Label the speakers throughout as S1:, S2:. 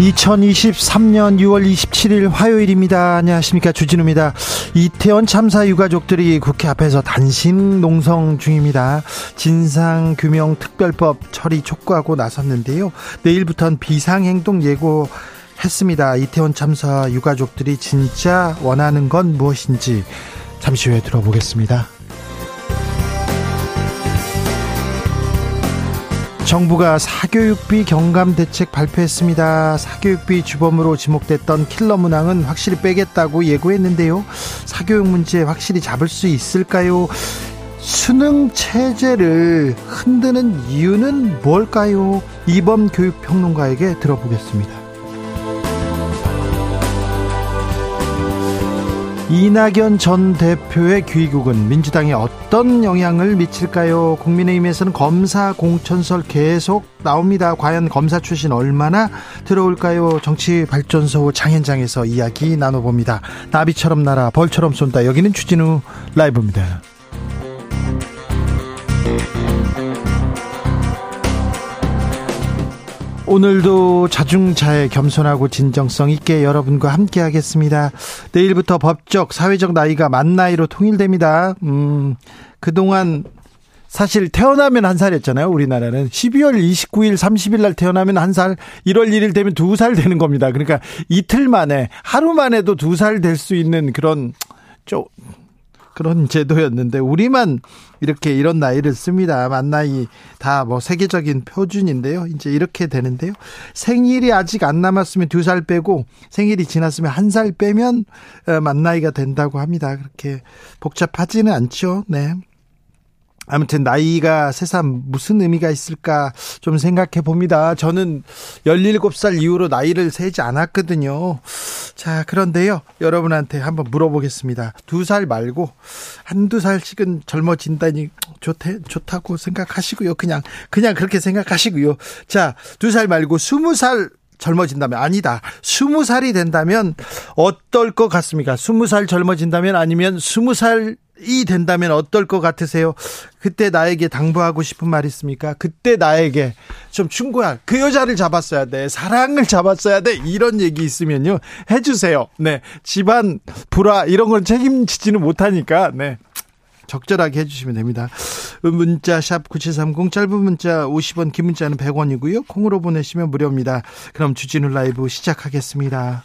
S1: 2023년 6월 27일 화요일입니다. 안녕하십니까. 주진우입니다. 이태원 참사 유가족들이 국회 앞에서 단식 농성 중입니다. 진상규명 특별법 처리 촉구하고 나섰는데요. 내일부터는 비상행동 예고 했습니다. 이태원 참사 유가족들이 진짜 원하는 건 무엇인지 잠시 후에 들어보겠습니다. 정부가 사교육비 경감 대책 발표했습니다. 사교육비 주범으로 지목됐던 킬러 문항은 확실히 빼겠다고 예고했는데요. 사교육 문제 확실히 잡을 수 있을까요? 수능 체제를 흔드는 이유는 뭘까요? 이범 교육평론가에게 들어보겠습니다. 이낙연 전 대표의 귀국은 민주당에 어떤 영향을 미칠까요? 국민의힘에서는 검사 공천설 계속 나옵니다. 과연 검사 출신 얼마나 들어올까요? 정치 발전소 장현장에서 이야기 나눠봅니다. 나비처럼 날아 벌처럼 쏜다. 여기는 추진우 라이브입니다. 오늘도 자중자애 겸손하고 진정성 있게 여러분과 함께 하겠습니다. 내일부터 법적, 사회적 나이가 만 나이로 통일됩니다. 음, 그동안 사실 태어나면 한 살이었잖아요. 우리나라는 12월 29일, 30일 날 태어나면 한 살, 1월 1일 되면 두 살 되는 겁니다. 그러니까 이틀 만에 하루 만에도 두 살 될 수 있는 그런 좀 그런 제도였는데 우리만 이렇게 이런 나이를 씁니다. 만 나이 다 뭐 세계적인 표준인데요. 이제 이렇게 되는데요. 생일이 아직 안 남았으면 두 살 빼고 생일이 지났으면 한 살 빼면 어, 만 나이가 된다고 합니다. 그렇게 복잡하지는 않죠. 네. 아무튼 나이가 새삼 무슨 의미가 있을까 좀 생각해 봅니다. 저는 17살 이후로 나이를 세지 않았거든요. 자, 그런데요. 여러분한테 한번 물어보겠습니다. 두 살 말고 한두 살씩은 젊어진다니 좋대, 좋다고 생각하시고요. 그냥, 그냥 그렇게 생각하시고요. 자, 두 살 말고 스무 살 젊어진다면 아니다. 스무 살이 된다면 어떨 것 같습니까? 스무 살 젊어진다면 아니면 스무 살 이 된다면 어떨 것 같으세요? 그때 나에게 당부하고 싶은 말 있습니까? 그때 나에게 좀 충고할 그 여자를 잡았어야 돼. 사랑을 잡았어야 돼. 이런 얘기 있으면요. 해주세요. 네. 집안 불화 이런 걸 책임지지는 못하니까, 네. 적절하게 해주시면 됩니다. 문자 샵 9730 짧은 문자 50원 긴 문자는 100원이고요. 콩으로 보내시면 무료입니다. 그럼 주진우 라이브 시작하겠습니다.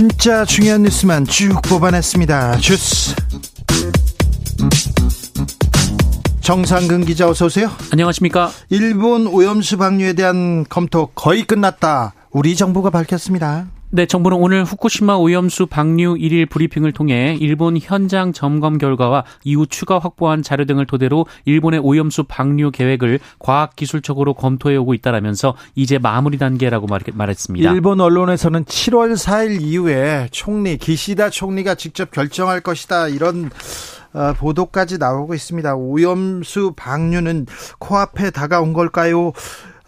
S1: 진짜 중요한 뉴스만 쭉 뽑아냈습니다. 주스. 정상근 기자 어서 오세요.
S2: 안녕하십니까?
S1: 일본 오염수 방류에 대한 검토 거의 끝났다. 우리 정부가 밝혔습니다.
S2: 네, 정부는 오늘 후쿠시마 오염수 방류 1일 브리핑을 통해 일본 현장 점검 결과와 이후 추가 확보한 자료 등을 토대로 일본의 오염수 방류 계획을 과학기술적으로 검토해 오고 있다라면서 이제 마무리 단계라고 말했습니다.
S1: 일본 언론에서는 7월 4일 이후에 총리 기시다 총리가 직접 결정할 것이다 이런 어, 보도까지 나오고 있습니다. 오염수 방류는 코앞에 다가온 걸까요?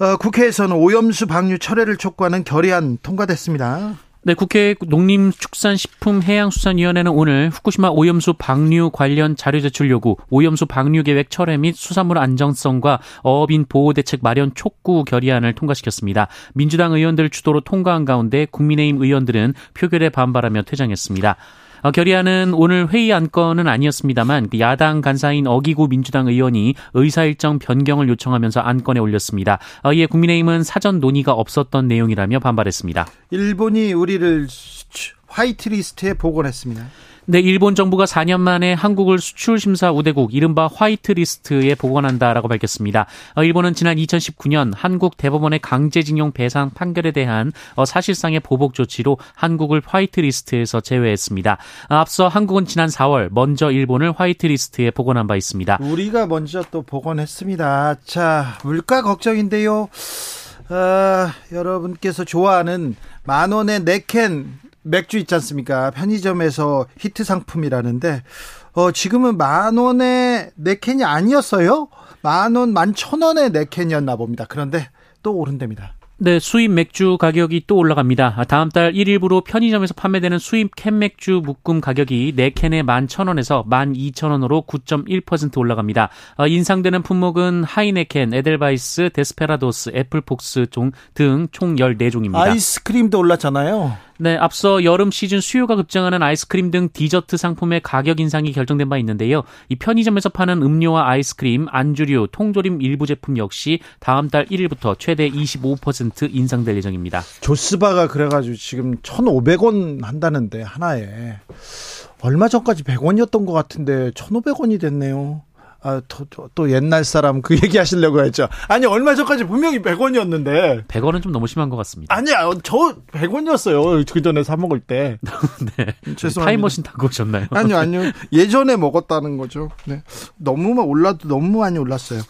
S1: 어, 국회에서는 오염수 방류 철회를 촉구하는 결의안 통과됐습니다.
S2: 네, 국회 농림축산식품해양수산위원회는 오늘 후쿠시마 오염수 방류 관련 자료 제출 요구, 오염수 방류 계획 철회 및 수산물 안정성과 어업인 보호 대책 마련 촉구 결의안을 통과시켰습니다. 민주당 의원들 주도로 통과한 가운데 국민의힘 의원들은 표결에 반발하며 퇴장했습니다. 어, 결의안은 오늘 회의 안건은 아니었습니다만 그 야당 간사인 어기구 민주당 의원이 의사일정 변경을 요청하면서 안건에 올렸습니다. 어, 이에 국민의힘은 사전 논의가 없었던 내용이라며 반발했습니다.
S1: 일본이 우리를 화이트리스트에 복원했습니다.
S2: 네, 일본 정부가 4년 만에 한국을 수출 심사 우대국 이른바 화이트 리스트에 복원한다라고 밝혔습니다. 어, 일본은 지난 2019년 한국 대법원의 강제징용 배상 판결에 대한 어, 사실상의 보복 조치로 한국을 화이트 리스트에서 제외했습니다. 어, 앞서 한국은 지난 4월 먼저 일본을 화이트 리스트에 복원한 바 있습니다.
S1: 우리가 먼저 또 복원했습니다. 자, 물가 걱정인데요. 어, 여러분께서 좋아하는 만 원의 네캔 맥주 있지 않습니까? 편의점에서 히트 상품이라는데 어 지금은 만 원에 네 캔이 아니었어요? 만 원, 만 천 원에 네 캔이었나 봅니다. 그런데 또 오른답니다.
S2: 네, 수입 맥주 가격이 또 올라갑니다. 다음 달 1일부로 편의점에서 판매되는 수입 캔 맥주 묶음 가격이 4캔에 11,000원에서 12,000원으로 9.1% 올라갑니다. 어, 인상되는 품목은 하이네켄, 에델바이스, 데스페라도스, 애플폭스 등 총 14종입니다.
S1: 아이스크림도 올랐잖아요.
S2: 네, 앞서 여름 시즌 수요가 급증하는 아이스크림 등 디저트 상품의 가격 인상이 결정된 바 있는데요. 이 편의점에서 파는 음료와 아이스크림, 안주류, 통조림 일부 제품 역시 다음 달 1일부터 최대 25% 인상될 예정입니다.
S1: 조스바가 그래가지고 지금 1,500원 한다는데 하나에 얼마 전까지 100원이었던 것 같은데 1,500원이 됐네요. 아, 또, 또, 또, 옛날 사람 그 얘기 하시려고 했죠. 아니, 얼마 전까지 분명히 100원이었는데.
S2: 100원은 좀 너무 심한 것 같습니다.
S1: 아니야, 저 100원이었어요. 그 전에 사먹을 때.
S2: 네. 죄송합니다. 타임머신 타고 오셨나요?
S1: 아니요, 아니요. 예전에 먹었다는 거죠. 네. 너무만 올라도 너무 많이 올랐어요.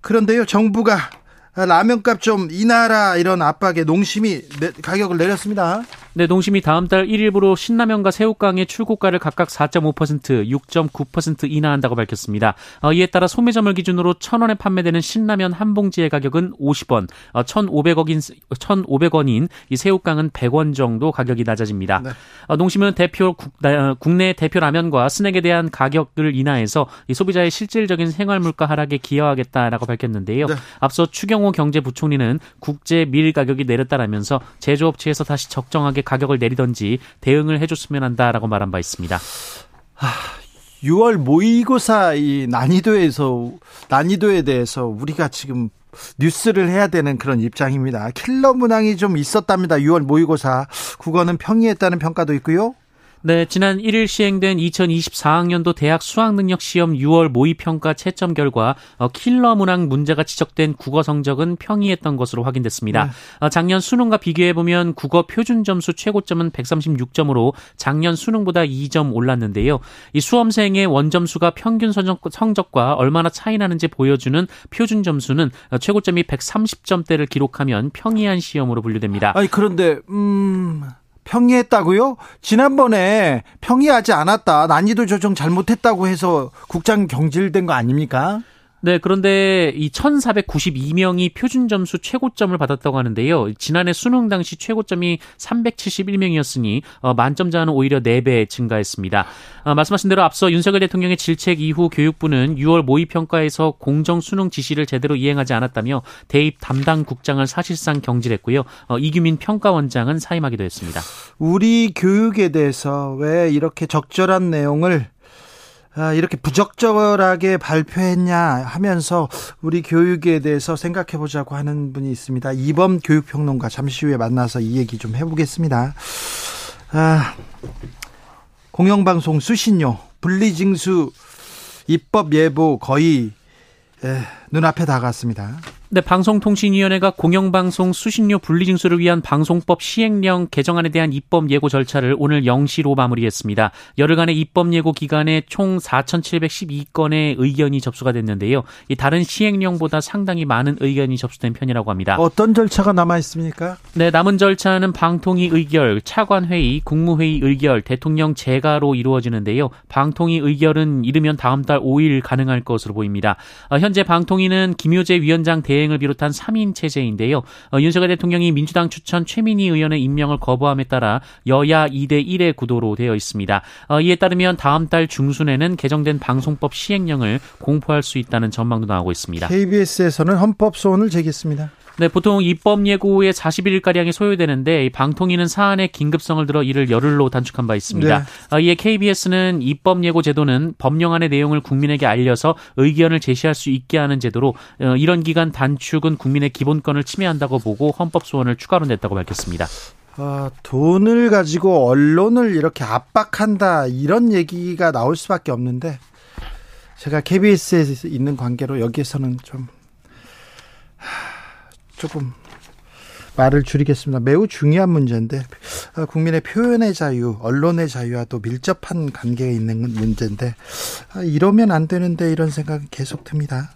S1: 그런데요, 정부가 라면값 좀 인하라 이런 압박에 농심이 가격을 내렸습니다.
S2: 네, 농심이 다음 달 1일부로 신라면과 새우깡의 출고가를 각각 4.5%, 6.9% 인하한다고 밝혔습니다. 어, 이에 따라 소매점을 기준으로 1,000원에 판매되는 신라면 한 봉지의 가격은 50원, 어, 1,500억인 1,500원인 이 새우깡은 100원 정도 가격이 낮아집니다. 네. 어, 농심은 대표 국, 나, 국내 대표 라면과 스낵에 대한 가격을 인하해서 이 소비자의 실질적인 생활 물가 하락에 기여하겠다라고 밝혔는데요. 네. 앞서 추경호 경제부총리는 국제 밀 가격이 내렸다라면서 제조업체에서 다시 적정하게 가격을 내리던지 대응을 해줬으면 한다라고 말한 바 있습니다.
S1: 6월 모의고사 이 난이도에서 난이도에 대해서 우리가 지금 뉴스를 해야 되는 그런 입장입니다. 킬러 문항이 좀 있었답니다. 6월 모의고사 국어는 평이했다는 평가도 있고요.
S2: 네, 지난 1일 시행된 2024학년도 대학 수학능력 시험 6월 모의평가 채점 결과 어, 킬러 문항 문제가 지적된 국어 성적은 평이했던 것으로 확인됐습니다. 네. 어, 작년 수능과 비교해 보면 국어 표준 점수 최고점은 136점으로 작년 수능보다 2점 올랐는데요. 이 수험생의 원점수가 평균 성적 과 얼마나 차이 나는지 보여주는 표준 점수는 어, 최고점이 130점대를 기록하면 평이한 시험으로 분류됩니다.
S1: 아니 그런데 음 평이했다고요? 지난번에 평이하지 않았다. 난이도 조정 잘못했다고 해서 국장 경질된 거 아닙니까?
S2: 네, 그런데 이 1492명이 표준 점수 최고점을 받았다고 하는데요. 지난해 수능 당시 최고점이 371명이었으니 어, 만점자는 오히려 4배 증가했습니다. 어, 말씀하신 대로 앞서 윤석열 대통령의 질책 이후 교육부는 6월 모의평가에서 공정 수능 지시를 제대로 이행하지 않았다며 대입 담당 국장을 사실상 경질했고요. 어, 이규민 평가원장은 사임하기도 했습니다.
S1: 우리 교육에 대해서 왜 이렇게 적절한 내용을 아, 이렇게 부적절하게 발표했냐 하면서 우리 교육에 대해서 생각해 보자고 하는 분이 있습니다. 이범 교육평론가 잠시 후에 만나서 이 얘기 좀 해보겠습니다. 아, 공영방송 수신료 분리징수 입법 예보 거의 에, 눈앞에 다가왔습니다.
S2: 네, 방송통신위원회가 공영방송 수신료 분리징수를 위한 방송법 시행령 개정안에 대한 입법 예고 절차를 오늘 0시로 마무리했습니다. 열흘간의 입법 예고 기간에 총 4,712건의 의견이 접수가 됐는데요. 이 다른 시행령보다 상당히 많은 의견이 접수된 편이라고 합니다.
S1: 어떤 절차가 남아 있습니까?
S2: 네, 남은 절차는 방통위 의결, 차관회의, 국무회의 의결, 대통령 재가로 이루어지는데요. 방통위 의결은 이르면 다음 달 5일 가능할 것으로 보입니다. 어, 현재 방통위는 김효재 위원장 대 대행을 비롯한 3인 체제인데요. 어, 윤석열 대통령이 민주당 추천 최민희 의원의 임명을 거부함에 따라 여야 2대 1의 구도로 되어 있습니다. 어, 이에 따르면 다음 달 중순에는 개정된 방송법 시행령을 공포할 수 있다는 전망도 나오고 있습니다.
S1: KBS에서는 헌법 소원을 제기했습니다.
S2: 네, 보통 입법 예고에 41일가량이 소요되는데 방통위는 사안의 긴급성을 들어 이를 열흘로 단축한 바 있습니다. 네. 아, 이에 KBS는 입법 예고 제도는 법령안의 내용을 국민에게 알려서 의견을 제시할 수 있게 하는 제도로 어, 이런 기간 단축은 국민의 기본권을 침해한다고 보고 헌법 소원을 추가로 냈다고 밝혔습니다.
S1: 어, 돈을 가지고 언론을 이렇게 압박한다 이런 얘기가 나올 수밖에 없는데 제가 KBS에 있는 관계로 여기에서는 좀 조금 말을 줄이겠습니다. 매우 중요한 문제인데 어, 국민의 표현의 자유, 언론의 자유와 또 밀접한 관계가 있는 문제인데 아, 이러면 안 되는데 이런 생각이 계속 듭니다.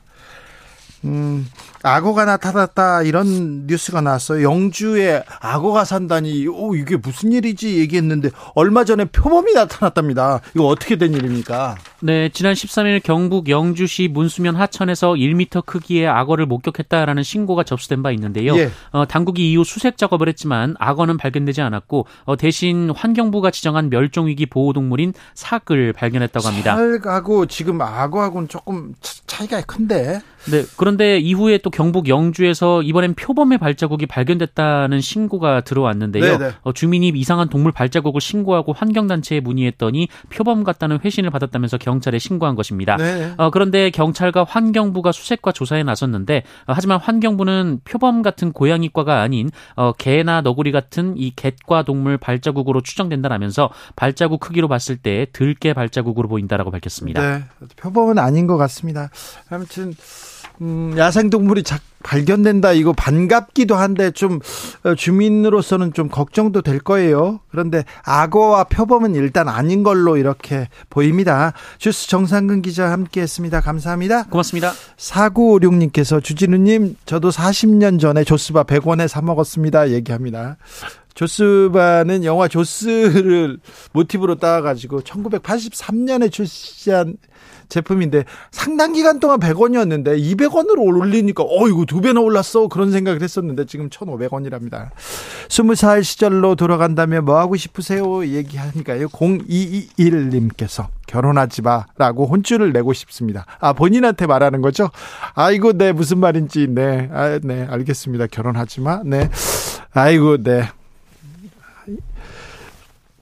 S1: 음, 악어가 나타났다 이런 뉴스가 나왔어요. 영주에 악어가 산다니, 오 이게 무슨 일이지 얘기했는데 얼마 전에 표범이 나타났답니다. 이거 어떻게 된 일입니까?
S2: 네, 지난 13일 경북 영주시 문수면 하천에서 1m 크기의 악어를 목격했다라는 신고가 접수된 바 있는데요. 예. 어, 당국이 이후 수색 작업을 했지만 악어는 발견되지 않았고 어, 대신 환경부가 지정한 멸종 위기 보호 동물인 사을 발견했다고 합니다.
S1: 사하고 지금 악어하고는 조금 차이가 큰데.
S2: 네, 그런데 이후에 또 경북 영주에서 이번엔 표범의 발자국이 발견됐다는 신고가 들어왔는데요. 네, 네. 어, 주민이 이상한 동물 발자국을 신고하고 환경단체에 문의했더니 표범 같다는 회신을 받았다면서 경 경찰에 신고한 것입니다. 네. 어, 그런데 경찰과 환경부가 수색과 조사에 나섰는데 어, 하지만 환경부는 표범 같은 고양이과가 아닌 어, 개나 너구리 같은 이 갯과 동물 발자국으로 추정된다라면서 발자국 크기로 봤을 때 들개 발자국으로 보인다라고 밝혔습니다.
S1: 네, 표범은 아닌 것 같습니다. 아무튼 음, 야생동물이 자, 발견된다 이거 반갑기도 한데 좀 어, 주민으로서는 좀 걱정도 될 거예요. 그런데 악어와 표범은 일단 아닌 걸로 이렇게 보입니다. 주스 정상근 기자 함께했습니다. 감사합니다.
S2: 고맙습니다.
S1: 4956님께서 주진우님 저도 40년 전에 조스바 100원에 사 먹었습니다. 얘기합니다. 조스바는 영화 조스를 모티브로 따가지고 1983년에 출시한 제품인데 상당 기간 동안 100원이었는데 200원으로 올리니까 어 이거 두 배나 올랐어 그런 생각을 했었는데 지금 1,500원이랍니다. 20살 시절로 돌아간다면 뭐 하고 싶으세요? 얘기하니까요. 0221님께서 결혼하지 마라고 혼쭐을 내고 싶습니다. 아 본인한테 말하는 거죠? 아이고 네 무슨 말인지 네. 아, 네 알겠습니다. 결혼하지 마. 네. 아이고 네.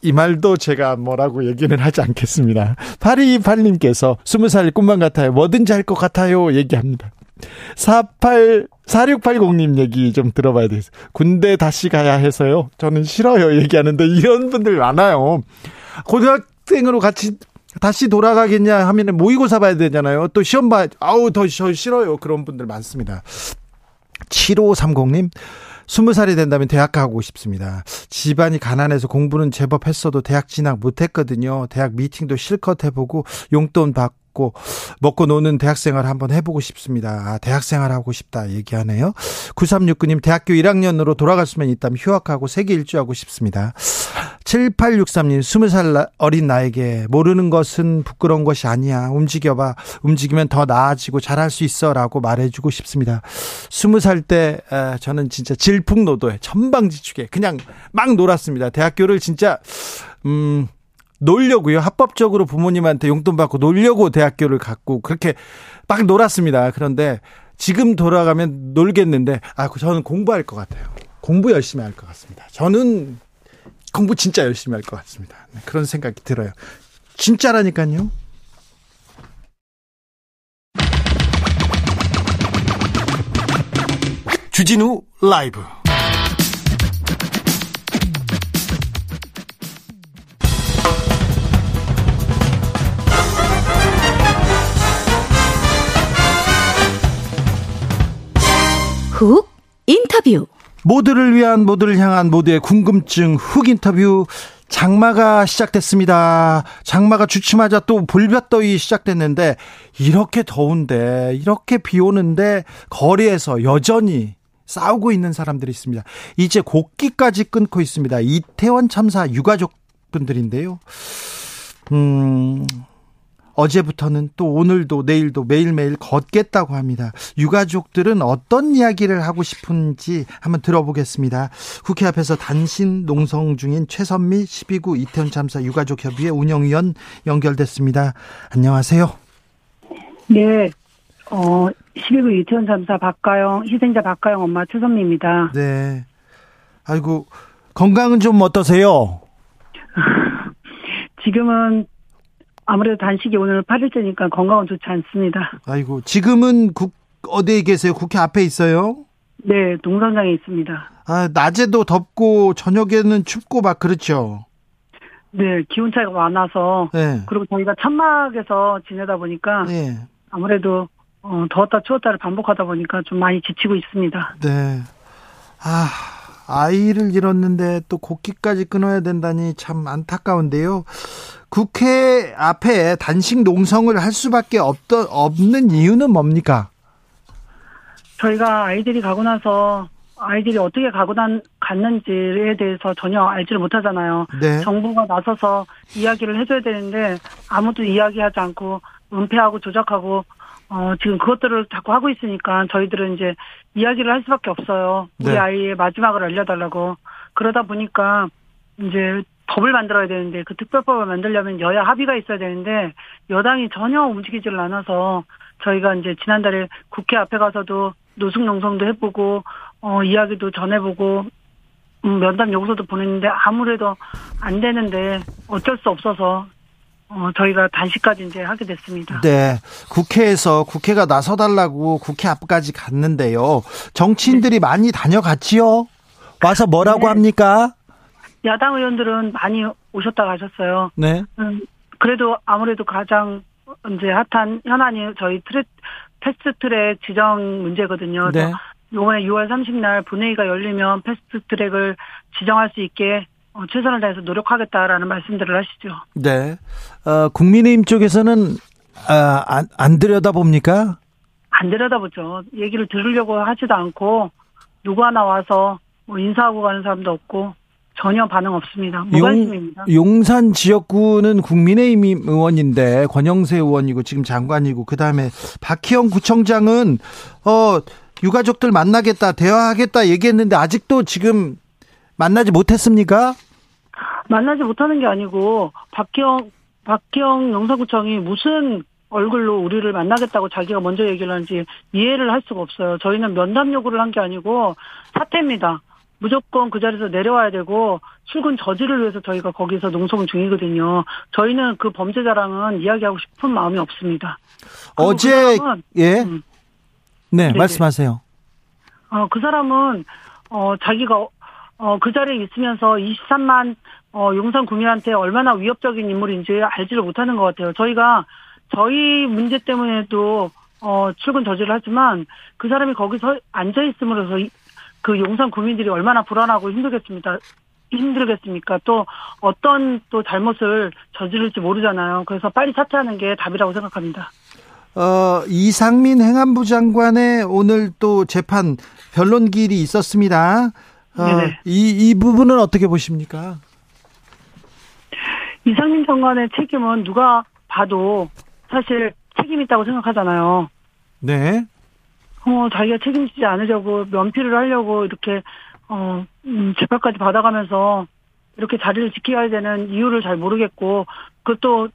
S1: 이 말도 제가 뭐라고 얘기는 하지 않겠습니다. 8228님께서 20살 꿈만 같아요. 뭐든지 할 것 같아요. 얘기합니다. 48, 4680님 얘기 좀 들어봐야 되겠어요. 군대 다시 가야 해서요. 저는 싫어요. 얘기하는데 이런 분들 많아요. 고등학생으로 같이 다시 돌아가겠냐 하면은 모의고사 봐야 되잖아요. 또 시험 봐, 아우, 더 싫어요. 그런 분들 많습니다. 7530님, 스무 살이 된다면 대학 가고 싶습니다. 집안이 가난해서 공부는 제법 했어도 대학 진학 못했거든요. 대학 미팅도 실컷 해보고 용돈 받고 먹고 먹고 노는 대학생활 한번 해보고 싶습니다. 아, 대학생활 하고 싶다 얘기하네요. 9369님 대학교 1학년으로 돌아갈 수만 있다면 휴학하고 세계 일주하고 싶습니다. 7863님 20살 어린 나에게 모르는 것은 부끄러운 것이 아니야. 움직여봐. 움직이면 더 나아지고 잘할 수 있어 라고 말해주고 싶습니다. 20살 때 저는 진짜 질풍노도에 천방지축에 그냥 막 놀았습니다. 대학교를 진짜 음 놀려고요. 합법적으로 부모님한테 용돈 받고 놀려고 대학교를 갔고 그렇게 막 놀았습니다. 그런데 지금 돌아가면 놀겠는데 아 저는 공부할 것 같아요. 공부 열심히 할 것 같습니다. 저는 공부 진짜 열심히 할 것 같습니다. 네, 그런 생각이 들어요. 진짜라니까요. 주진우 라이브
S3: 훅 인터뷰
S1: 모두를 위한 모두를 향한 모두의 궁금증 훅 인터뷰 장마가 시작됐습니다. 장마가 주춤하자 또 불볕더위 시작됐는데 이렇게 더운데 이렇게 비 오는데 거리에서 여전히 싸우고 있는 사람들이 있습니다. 이제 곡기까지 끊고 있습니다. 이태원 참사 유가족 분들인데요. 음, 어제부터는 또 오늘도 내일도 매일매일 걷겠다고 합니다. 유가족들은 어떤 이야기를 하고 싶은지 한번 들어보겠습니다. 국회 앞에서 단신 농성 중인 최선미 12구 이태원 참사 유가족 협의회 운영위원 연결됐습니다. 안녕하세요.
S4: 네. 어, 12구 이태원 참사 박가영 희생자 박가영 엄마 최선미입니다.
S1: 네. 아이고 건강은 좀 어떠세요?
S4: 지금은 아무래도 단식이 오늘 8일째니까 건강은 좋지 않습니다.
S1: 아이고 지금은 국 어디에 계세요? 국회 앞에 있어요?
S4: 네, 동선장에 있습니다.
S1: 아, 낮에도 덥고 저녁에는 춥고 막 그렇죠.
S4: 네, 기온 차이가 많아서
S1: 네.
S4: 그리고 저희가 천막에서 지내다 보니까
S1: 네.
S4: 아무래도 어, 더웠다 추웠다를 반복하다 보니까 좀 많이 지치고 있습니다.
S1: 네. 아, 아이를 잃었는데 또 곡기까지 끊어야 된다니 참 안타까운데요. 국회 앞에 단식 농성을 할 수밖에 없던, 없는 이유는 뭡니까?
S4: 저희가 아이들이 가고 나서 아이들이 어떻게 가고 난, 갔는지에 대해서 전혀 알지를 못하잖아요.
S1: 네.
S4: 정부가 나서서 이야기를 해줘야 되는데 아무도 이야기하지 않고 은폐하고 조작하고 어, 지금 그것들을 자꾸 하고 있으니까 저희들은 이제 이야기를 할 수밖에 없어요. 우리
S1: 네.
S4: 아이의 마지막을 알려달라고. 그러다 보니까 이제 법을 만들어야 되는데 그 특별법을 만들려면 여야 합의가 있어야 되는데 여당이 전혀 움직이지를 않아서 저희가 이제 지난달에 국회 앞에 가서도 노숙 농성도 해보고 어 이야기도 전해보고 음, 면담 요구서도 보냈는데 아무래도 안 되는데 어쩔 수 없어서 어 저희가 단식까지 이제 하게 됐습니다.
S1: 네. 국회에서 국회가 나서달라고 국회 앞까지 갔는데요. 정치인들이 많이 다녀갔지요? 와서 뭐라고
S4: 네.
S1: 합니까?
S4: 야당 의원들은 많이 오셨다 가셨어요.
S1: 네.
S4: 음, 그래도 아무래도 가장 이제 핫한 현안이 저희 트랙 패스트 트랙 지정 문제거든요.
S1: 네.
S4: 이번에 6월 30날 본회의가 열리면 패스트 트랙을 지정할 수 있게 어, 최선을 다해서 노력하겠다라는 말씀들을 하시죠.
S1: 네. 어, 국민의힘 쪽에서는, 아, 안, 안 들여다봅니까?
S4: 안 들여다보죠. 얘기를 들으려고 하지도 않고 누구 하나 와서 뭐 인사하고 가는 사람도 없고 전혀 반응 없습니다. 무관심입니다.
S1: 용 산 지역구는 국민의힘 의원인데 권영세 의원이고 지금 장관이고 그다음에 박희영 구청장은 어 유가족들 만나겠다 대화하겠다 얘기했는데 아직도 지금 만나지 못했습니까?
S4: 만나지 못하는 게 아니고 박형 박형 영사구청이 무슨 얼굴로 우리를 만나겠다고 자기가 먼저 얘기를 하는지 이해를 할 수가 없어요. 저희는 면담 요구를 한 게 아니고 사퇴입니다. 무조건 그 자리에서 내려와야 되고 출근 저지를 위해서 저희가 거기서 농성 중이거든요. 저희는 그 범죄자랑은 이야기하고 싶은 마음이 없습니다.
S1: 어제
S4: 그 사람은,
S1: 예.
S4: 음,
S1: 네,
S4: 네네.
S1: 말씀하세요.
S4: 어, 그 사람은, 어, 자기가, 어, 그 자리에 있으면서 23만, 어, 용산 구민한테 얼마나 위협적인 인물인지 알지를 못하는 것 같아요. 저희가, 저희 문제 때문에도, 어, 출근 저지를 하지만, 그 사람이 거기서 앉아있음으로써, 이- 그 용산 구민들이 얼마나 불안하고 힘들겠습니다. 힘들겠습니까? 또, 어떤 또 잘못을 저지를지 모르잖아요. 그래서 빨리 사퇴하는 게 답이라고 생각합니다.
S1: 어, 이상민 행안부 장관의 오늘 또 재판 변론 길이 있었습니다. 어. 이, 이 부분은 어떻게 보십니까?
S4: 이상민 장관의 책임은 누가 봐도 사실 책임 있다고 생각하잖아요.
S1: 네.
S4: 어, 자기가 책임지지 않으려고 면피를 하려고 이렇게 어, 음, 재판까지 받아가면서 이렇게 자리를 지켜야 되는 이유를 잘 모르겠고 그또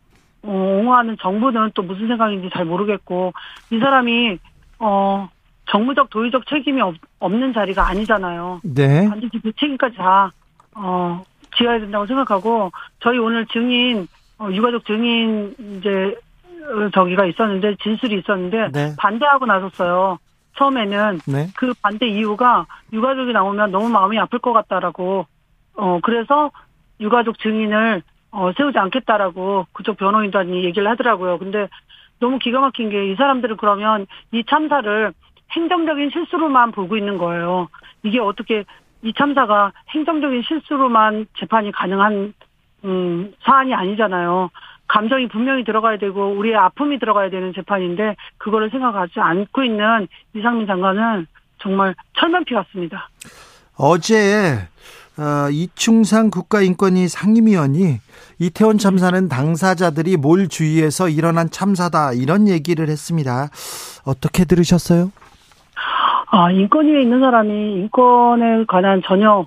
S4: 어, 옹호하는 정부는 또 무슨 생각인지 잘 모르겠고 이 사람이 어 정무적 도의적 책임이 없, 없는 자리가 아니잖아요.
S1: 네.
S4: 반드시 그 책임까지 다, 어, 지어야 된다고 생각하고, 저희 오늘 증인, 어, 유가족 증인, 이제, 어, 저기가 있었는데, 진술이 있었는데,
S1: 네.
S4: 반대하고 나섰어요. 처음에는
S1: 네.
S4: 그 반대 이유가 유가족이 나오면 너무 마음이 아플 것 같다라고, 어, 그래서 유가족 증인을, 어, 세우지 않겠다라고 그쪽 변호인단이 얘기를 하더라고요. 근데 너무 기가 막힌 게 이 사람들은 그러면 이 참사를 행정적인 실수로만 보고 있는 거예요. 이게 어떻게 이 참사가 행정적인 실수로만 재판이 가능한 음, 사안이 아니잖아요. 감정이 분명히 들어가야 되고 우리의 아픔이 들어가야 되는 재판인데 그거를 생각하지 않고 있는 이상민 장관은 정말 철면피 같습니다.
S1: 어제 어, 이충상 국가인권위 상임위원이 이태원 참사는 당사자들이 뭘 주의해서 일어난 참사다 이런 얘기를 했습니다. 어떻게 들으셨어요?
S4: 아, 인권위에 있는 사람이 인권에 관한 전혀,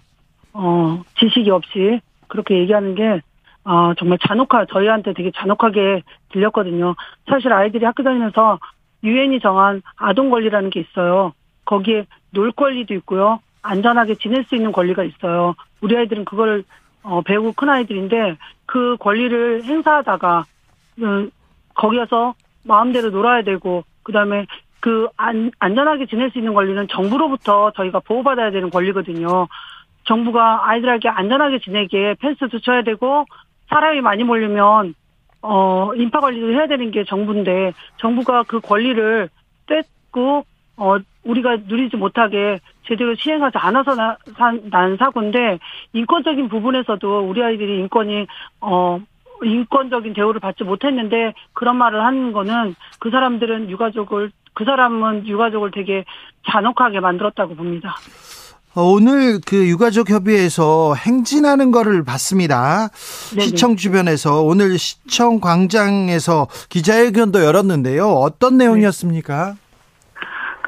S4: 어, 지식이 없이 그렇게 얘기하는 게, 아, 정말 잔혹하, 저희한테 되게 잔혹하게 들렸거든요. 사실 아이들이 학교 다니면서, 유엔이 정한 아동 권리라는 게 있어요. 거기에 놀 권리도 있고요. 안전하게 지낼 수 있는 권리가 있어요. 우리 아이들은 그걸 어, 배우고 큰 아이들인데 그 권리를 행사하다가 음, 거기에서 마음대로 놀아야 되고 그다음에 그 안, 안전하게 지낼 수 있는 권리는 정부로부터 저희가 보호받아야 되는 권리거든요. 정부가 아이들에게 안전하게 지내게 펜스도 쳐야 되고 사람이 많이 몰리면 어 인파 관리도 해야 되는 게 정부인데 정부가 그 권리를 뺏고 어 우리가 누리지 못하게 제대로 시행하지 않아서 나, 난 사고인데 인권적인 부분에서도 우리 아이들이 인권이 어 인권적인 대우를 받지 못했는데 그런 말을 하는 거는 그 사람들은 유가족을 그 사람은 유가족을 되게 잔혹하게 만들었다고 봅니다.
S1: 어, 오늘 그 유가족 협의회에서 행진하는 거를 봤습니다. 네네. 시청 주변에서 오늘 시청 광장에서 기자회견도 열었는데요. 어떤 내용이었습니까?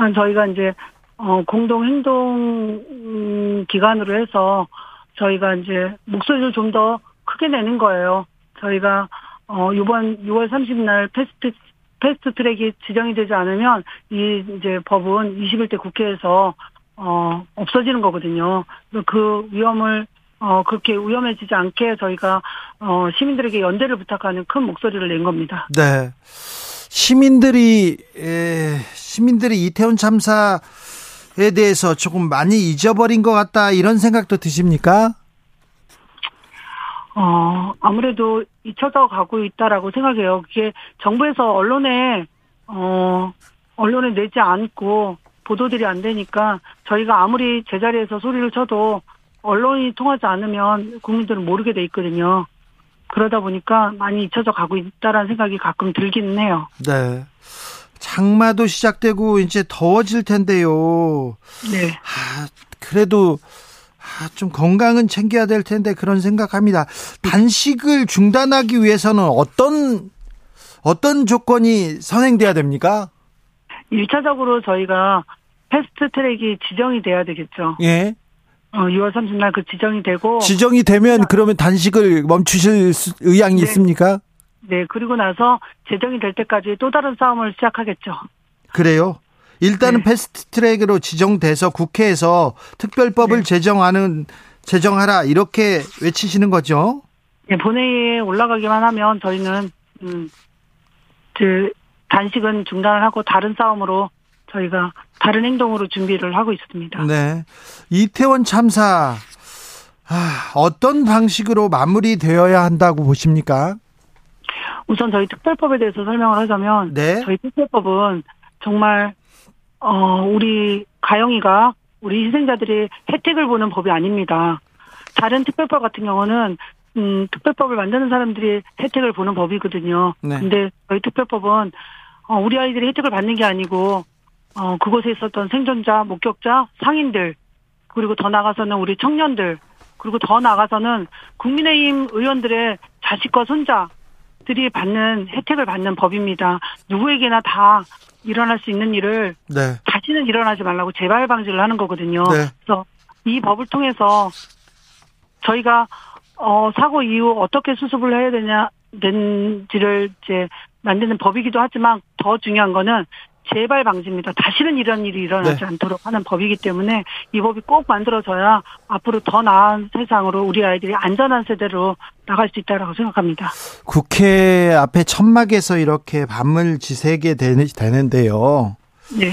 S4: 네. 저희가 이제 어, 공동 행동 기관으로 해서 저희가 이제 목소리를 좀 더 크게 내는 거예요. 저희가 어 이번 6월 30날 패스트 패스트 트랙이 지정이 되지 않으면 이 이제 법은 21대 국회에서 어 없어지는 거거든요. 그 위험을 어 그렇게 위험해지지 않게 저희가 어 시민들에게 연대를 부탁하는 큰 목소리를 낸 겁니다.
S1: 네. 시민들이 에, 시민들이 이태원 참사에 대해서 조금 많이 잊어버린 것 같다 이런 생각도 드십니까?
S4: 어, 아무래도 잊혀져 가고 있다라고 생각해요. 그게 정부에서 언론에, 어, 언론에 내지 않고 보도들이 안 되니까 저희가 아무리 제자리에서 소리를 쳐도 언론이 통하지 않으면 국민들은 모르게 돼 있거든요. 그러다 보니까 많이 잊혀져 가고 있다라는 생각이 가끔 들기는 해요.
S1: 네. 장마도 시작되고 이제 더워질 텐데요.
S4: 네.
S1: 아, 그래도 아, 좀 건강은 챙겨야 될 텐데 그런 생각합니다. 단식을 중단하기 위해서는 어떤 어떤 조건이 선행돼야 됩니까?
S4: 1차적으로 저희가 패스트 트랙이 지정이 돼야 되겠죠.
S1: 예.
S4: 어, 6월 30일 그 지정이 되고
S1: 지정이 되면 그러면 단식을 멈추실 의향이 네. 있습니까?
S4: 네, 그리고 나서 제정이 될 때까지 또 다른 싸움을 시작하겠죠.
S1: 그래요? 일단은 네. 패스트 트랙으로 지정돼서 국회에서 특별법을 네. 제정하는 제정하라 이렇게 외치시는 거죠?
S4: 네, 본회의에 올라가기만 하면 저희는 음, 그 단식은 중단을 하고 다른 싸움으로 저희가 다른 행동으로 준비를 하고 있습니다.
S1: 네, 이태원 참사 아, 어떤 방식으로 마무리되어야 한다고 보십니까?
S4: 우선 저희 특별법에 대해서 설명을 하자면 네. 저희 특별법은 정말 어, 우리 가영이가 우리 희생자들이 혜택을 보는 법이 아닙니다. 다른 특별법 같은 경우는 음, 특별법을 만드는 사람들이 혜택을 보는 법이거든요. 네. 근데 저희 특별법은 어, 우리 아이들이 혜택을 받는 게 아니고 어, 그곳에 있었던 생존자, 목격자, 상인들 그리고 더 나가서는 우리 청년들 그리고 더 나가서는 국민의힘 의원들의 자식과 손자들이 받는 혜택을 받는 법입니다. 누구에게나 다 일어날 수 있는 일을 네. 다시는 일어나지 말라고 재발 방지를 하는 거거든요. 네. 그래서 이 법을 통해서 저희가 어 사고 이후 어떻게 수습을 해야 되냐 된지를 이제 만드는 법이기도 하지만 더 중요한 거는 재발 방지입니다. 다시는 이런 일이 일어나지 네. 않도록 하는 법이기 때문에 이 법이 꼭 만들어져야 앞으로 더 나은 세상으로 우리 아이들이 안전한 세대로 나갈 수 있다라고 생각합니다.
S1: 국회 앞에 천막에서 이렇게 밤을 지새게 되는데요.
S4: 네.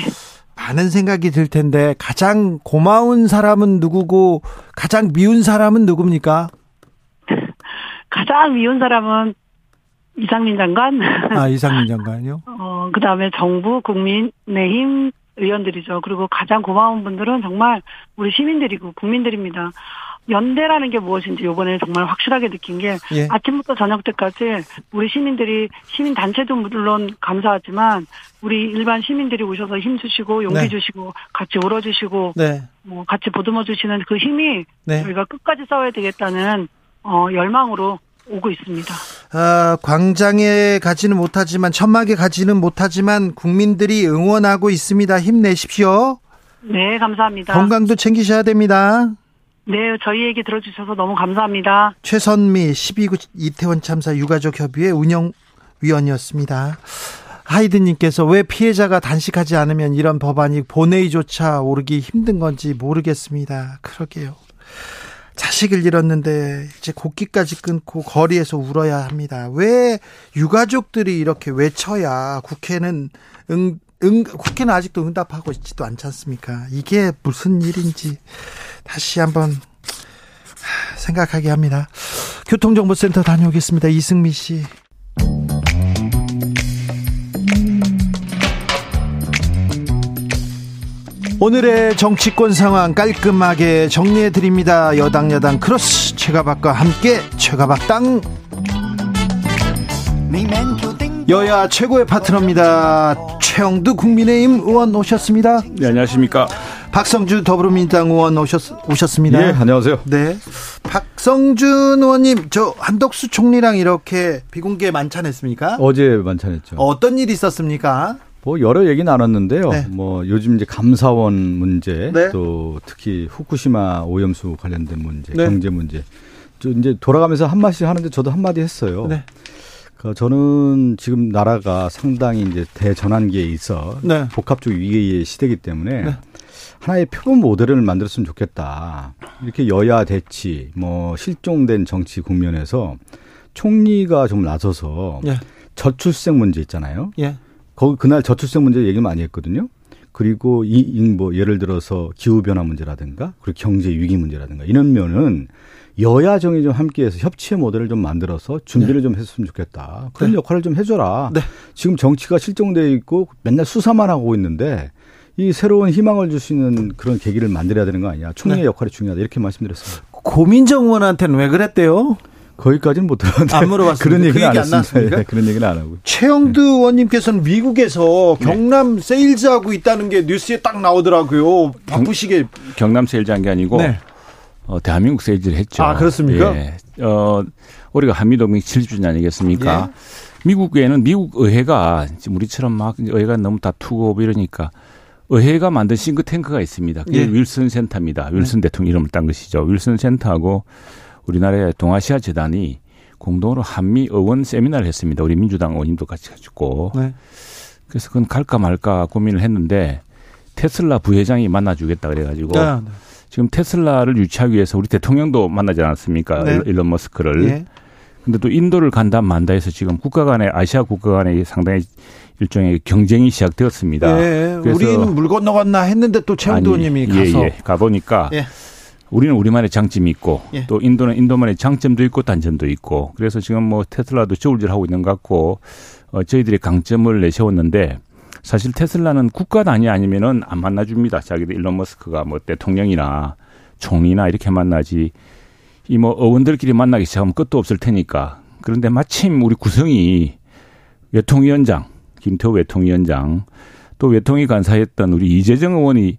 S1: 많은 생각이 들 텐데 가장 고마운 사람은 누구고 가장 미운 사람은 누굽니까?
S4: 가장 미운 사람은 이상민 장관.
S1: 아, 이상민 장관요?
S4: 어, 그 다음에 정부, 국민의힘 의원들이죠. 그리고 가장 고마운 분들은 정말 우리 시민들이고 국민들입니다. 연대라는 게 무엇인지 요번에 정말 확실하게 느낀 게 예. 아침부터 저녁 때까지 우리 시민들이 시민 단체도 물론 감사하지만 우리 일반 시민들이 오셔서 힘 주시고 용기 네. 주시고 같이 울어 주시고 네. 뭐 같이 보듬어 주시는 그 힘이 네. 저희가 끝까지 싸워야 되겠다는 어 열망으로 오고 있습니다.
S1: 아, 광장에 가지는 못하지만 천막에 가지는 못하지만 국민들이 응원하고 있습니다. 힘내십시오.
S4: 네, 감사합니다.
S1: 건강도 챙기셔야 됩니다.
S4: 네, 저희 얘기 들어주셔서 너무 감사합니다.
S1: 최선미 12구 이태원 참사 유가족 협의회 운영위원이었습니다. 하이드님께서 왜 피해자가 단식하지 않으면 이런 법안이 본회의조차 오르기 힘든 건지 모르겠습니다. 그러게요. 자식을 잃었는데 이제 곡기까지 끊고 거리에서 울어야 합니다. 왜 유가족들이 이렇게 외쳐야 국회는 응, 응, 국회는 아직도 응답하고 있지도 않지 않습니까? 이게 무슨 일인지 다시 한번 생각하게 합니다. 교통정보센터 다녀오겠습니다. 이승미 씨. 오늘의 정치권 상황 깔끔하게 정리해 드립니다. 여당 여당 크로스 최가박과 함께 최가박당 여야 최고의 파트너입니다. 최영두 국민의힘 의원 오셨습니다.
S5: 네, 안녕하십니까.
S1: 박성준 더불어민주당 의원 오셨, 오셨습니다.
S5: 예, 안녕하세요.
S1: 네. 박성준 의원님, 저 한덕수 총리랑 이렇게 비공개 만찬했습니까?
S5: 어제 만찬했죠.
S1: 어떤 일이 있었습니까?
S5: 뭐 여러 얘기 나눴는데요.
S1: 네.
S5: 뭐 요즘 이제 감사원 문제,
S1: 네.
S5: 또 특히 후쿠시마 오염수 관련된 문제,
S1: 네.
S5: 경제 문제. 저 이제 돌아가면서 한 마디 하는데 저도 한 마디 했어요.
S1: 네.
S5: 그 저는 지금 나라가 상당히 이제 대전환기에 있어
S1: 네.
S5: 복합적 위기의 시대이기 때문에
S1: 네.
S5: 하나의 표본 모델을 만들었으면 좋겠다. 이렇게 여야 대치, 뭐 실종된 정치 국면에서 총리가 좀 나서서
S1: 예.
S5: 저출생 문제 있잖아요.
S1: 예.
S5: 거기 그날 저출생 문제 얘기를 많이 했거든요. 그리고 이, 이 뭐, 예를 들어서 기후변화 문제라든가, 그리고 경제 위기 문제라든가, 이런 면은 여야 정이 좀 함께해서 협치의 모델을 좀 만들어서 준비를 좀 했으면 좋겠다. 그런
S1: 네.
S5: 역할을 좀 해줘라.
S1: 네.
S5: 지금 정치가 실종돼 있고 맨날 수사만 하고 있는데 이 새로운 희망을 줄 수 있는 그런 계기를 만들어야 되는 거 아니냐. 총리의
S1: 네.
S5: 역할이 중요하다. 이렇게 말씀드렸습니다.
S1: 고민정 의원한테는 왜 그랬대요?
S5: 거기까지는 못 들었는데.
S1: 안 물어봤습니다.
S5: 그런
S1: 그
S5: 얘기는
S1: 얘기
S5: 안? 했습니다. 예, 그런 얘기는 안 하고.
S1: 최영두 의원님께서는 미국에서 경남 세일즈하고 있다는 게 뉴스에 딱 나오더라고요. 바쁘시게.
S6: 경 남 세일즈한 게 아니고
S1: 네.
S6: 어, 대한민국 세일즈를 했죠.
S1: 아, 그렇습니까?
S6: 예. 어, 우리가 한미동맹 70주년 아니겠습니까? 미국에는 미국 의회가 지금 우리처럼 막 의회가 너무 다투고 이러니까 의회가 만든 싱크탱크가 있습니다. 그게
S1: 예.
S6: 윌슨 센터입니다. 윌슨 대통령 이름을 딴 것이죠. 윌슨 센터하고 우리나라의 동아시아 재단이 공동으로 한미 의원 세미나를 했습니다. 우리 민주당 의원님도 같이 가지고.
S1: 네.
S6: 그래서 그건 갈까 말까 고민을 했는데 테슬라 부회장이 만나주겠다 그래가지고
S1: 아, 네.
S6: 지금 테슬라를 유치하기 위해서 우리 대통령도 만나지 않았습니까?
S1: 네.
S6: 일론 머스크를.
S1: 예.
S6: 근데 또 인도를 간다 만다 해서 지금 국가 간의 아시아 국가 간의 상당히 일종의 경쟁이 시작되었습니다.
S1: 예.
S6: 그래서-
S1: 우리는 물 건너갔나 했는데 또 최영두
S6: 아니,
S1: 의원님이
S6: 예,
S1: 가서.
S6: 예. 가보니까
S1: 예.
S6: 우리는 우리만의 장점이 있고
S1: 예.
S6: 또 인도는 인도만의 장점도 있고 단점도 있고 그래서 지금 뭐 테슬라도 저울질하고 있는 것 같고 어, 저희들이 강점을 내세웠는데 사실 테슬라는 국가 단위 아니면은 안 만나줍니다. 자기들 일론 머스크가 뭐 대통령이나 총리나 이렇게 만나지 이 뭐 의원들끼리 만나기 시작하면 끝도 없을 테니까 그런데 마침 우리 구성이 외통위원장 김태호 외통위원장 또 외통위 간사였던 우리 이재정 의원이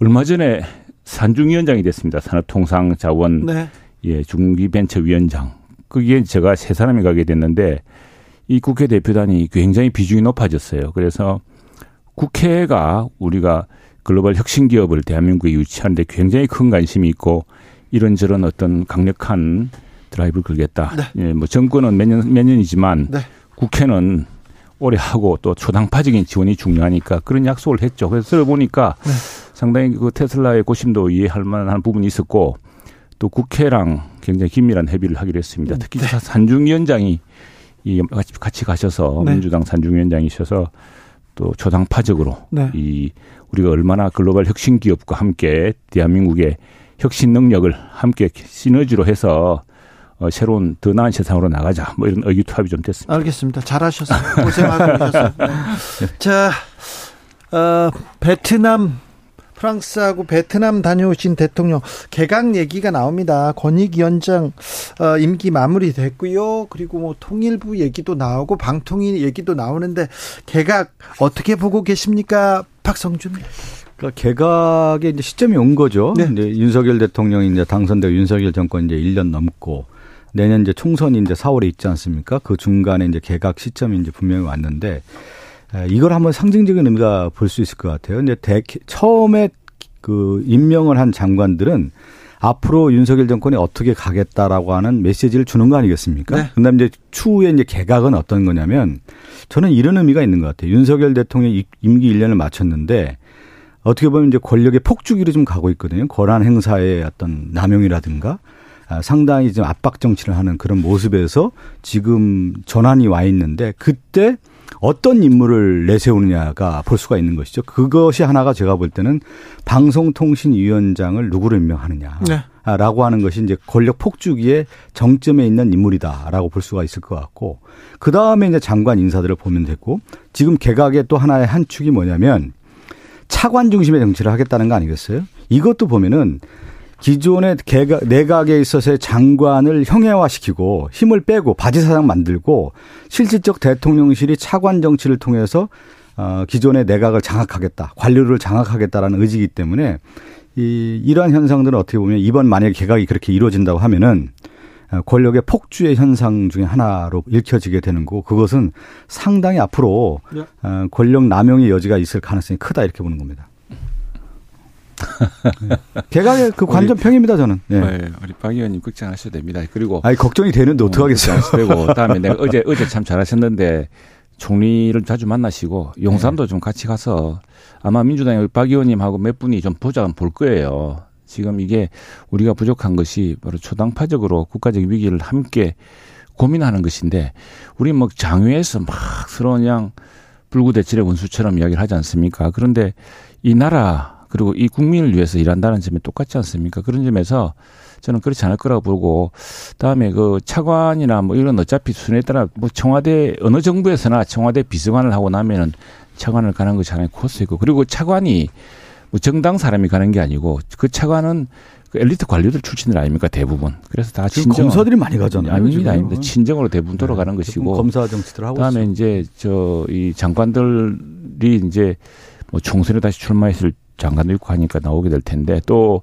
S6: 얼마 전에 산중위원장이 됐습니다. 산업통상자원
S1: 네.
S6: 예, 중기벤처위원장. 그게 제가 세 사람이 가게 됐는데 이 국회 대표단이 굉장히 비중이 높아졌어요. 그래서 국회가 우리가 글로벌 혁신 기업을 대한민국에 유치하는데 굉장히 큰 관심이 있고 이런저런 어떤 강력한 드라이브를 걸겠다. 예, 뭐 정권은 몇 년, 몇 년이지만
S1: 네.
S6: 국회는 오래 하고 또 초당파적인 지원이 중요하니까 그런 약속을 했죠. 그래서 들어보니까
S1: 네.
S6: 상당히 그 테슬라의 고심도 이해할 만한 부분이 있었고 또 국회랑 굉장히 긴밀한 협의를 하기로 했습니다. 특히 산중위원장이 이 같이, 가셔서
S1: 네.
S6: 민주당 산중위원장이셔서 또 초당파적으로
S1: 네.
S6: 이 우리가 얼마나 글로벌 혁신 기업과 함께 대한민국의 혁신 능력을 함께 시너지로 해서 어, 새로운 더 나은 세상으로 나가자 뭐 이런 의기투합이 좀 됐습니다.
S1: 알겠습니다. 잘하셨어요. 고생하고 계셨어요. 자, 어, 베트남, 프랑스하고 베트남 다녀오신 대통령 개각 얘기가 나옵니다. 권익위원장 어, 임기 마무리됐고요. 그리고 뭐 통일부 얘기도 나오고 방통위 얘기도 나오는데 개각 어떻게 보고 계십니까, 박성준?
S5: 그러니까 개각의 이제 시점이 온 거죠.
S1: 네.
S5: 이제 윤석열 대통령이 이제 당선되고 윤석열 정권 이제 1년 넘고 내년 이제 총선이 이제 4월에 있지 않습니까? 그 중간에 이제 개각 시점이 이제 분명히 왔는데 에, 이걸 한번 상징적인 의미가 볼 수 있을 것 같아요. 근데 대, 처음에 그 임명을 한 장관들은 앞으로 윤석열 정권이 어떻게 가겠다라고 하는 메시지를 주는 거 아니겠습니까?
S1: 네.
S5: 그다음에 이제 추후에 이제 개각은 어떤 거냐면 저는 이런 의미가 있는 것 같아요. 윤석열 대통령이 임기 1년을 마쳤는데 어떻게 보면 이제 권력의 폭주기로 좀 가고 있거든요. 권한 행사의 어떤 남용이라든가 아, 상당히 좀 압박 정치를 하는 그런 모습에서 지금 전환이 와 있는데 그때 어떤 인물을 내세우느냐가 볼 수가 있는 것이죠. 그것이 하나가 제가 볼 때는 방송통신위원장을 누구로 임명하느냐.
S1: 네.
S5: 아, 라고 하는 것이 이제 권력 폭주기의 정점에 있는 인물이다라고 볼 수가 있을 것 같고 그 다음에 이제 장관 인사들을 보면 되고 지금 개각의 또 하나의 한 축이 뭐냐면 차관 중심의 정치를 하겠다는 거 아니겠어요? 이것도 보면은 기존의 개각, 내각에 있어서의 장관을 형해화시키고 힘을 빼고 바지사장 만들고 실질적 대통령실이 차관 정치를 통해서 어, 기존의 내각을 장악하겠다, 관료를 장악하겠다라는 의지이기 때문에 이 이러한 현상들은 어떻게 보면 이번 만약에 개각이 그렇게 이루어진다고 하면은 어, 권력의 폭주의 현상 중에 하나로 읽혀지게 되는 거고 그것은 상당히 앞으로
S1: 네.
S5: 어, 권력 남용의 여지가 있을 가능성이 크다 이렇게 보는 겁니다. 네. 개각의 그 관전 평입니다 저는. 네.
S6: 네, 우리 박 의원님 걱정하셔도 됩니다. 그리고
S5: 아니 걱정이 되는데 어떡하겠어요.
S6: 어, 되고 다음에 내가 어제 어제 참 잘하셨는데 총리를 자주 만나시고 용산도 좀 같이 가서 아마 민주당의 박 의원님하고 몇 분이 좀 보자 볼 거예요. 지금 이게 우리가 부족한 것이 바로 초당파적으로 국가적 위기를 함께 고민하는 것인데 우리 뭐 장외에서 막 서로 그냥 불구대칠의 원수처럼 이야기를 하지 않습니까? 그런데 이 나라 그리고 이 국민을 위해서 일한다는 점이 똑같지 않습니까? 그런 점에서 저는 그렇지 않을 거라고 보고 다음에 그 차관이나 뭐 이런 어차피 순위에 따라 뭐 청와대 어느 정부에서나 청와대 비서관을 하고 나면은 차관을 가는 것이 하나의 코스이고 그리고 차관이 뭐 정당 사람이 가는 게 아니고 그 차관은 그 엘리트 관료들 출신들 아닙니까 대부분 그래서 다
S5: 지금
S6: 친정
S5: 검사들이 많이 가잖아요.
S6: 아닙니다. 아닙니다 친정으로 대부분 돌아가는
S5: 네,
S6: 것이고
S5: 검사 정치들 하고
S6: 그다음에
S5: 있어요.
S6: 이제 저 이 장관들이 이제 뭐 총선에 다시 출마했을 장관도 있고 하니까 나오게 될 텐데 또뭐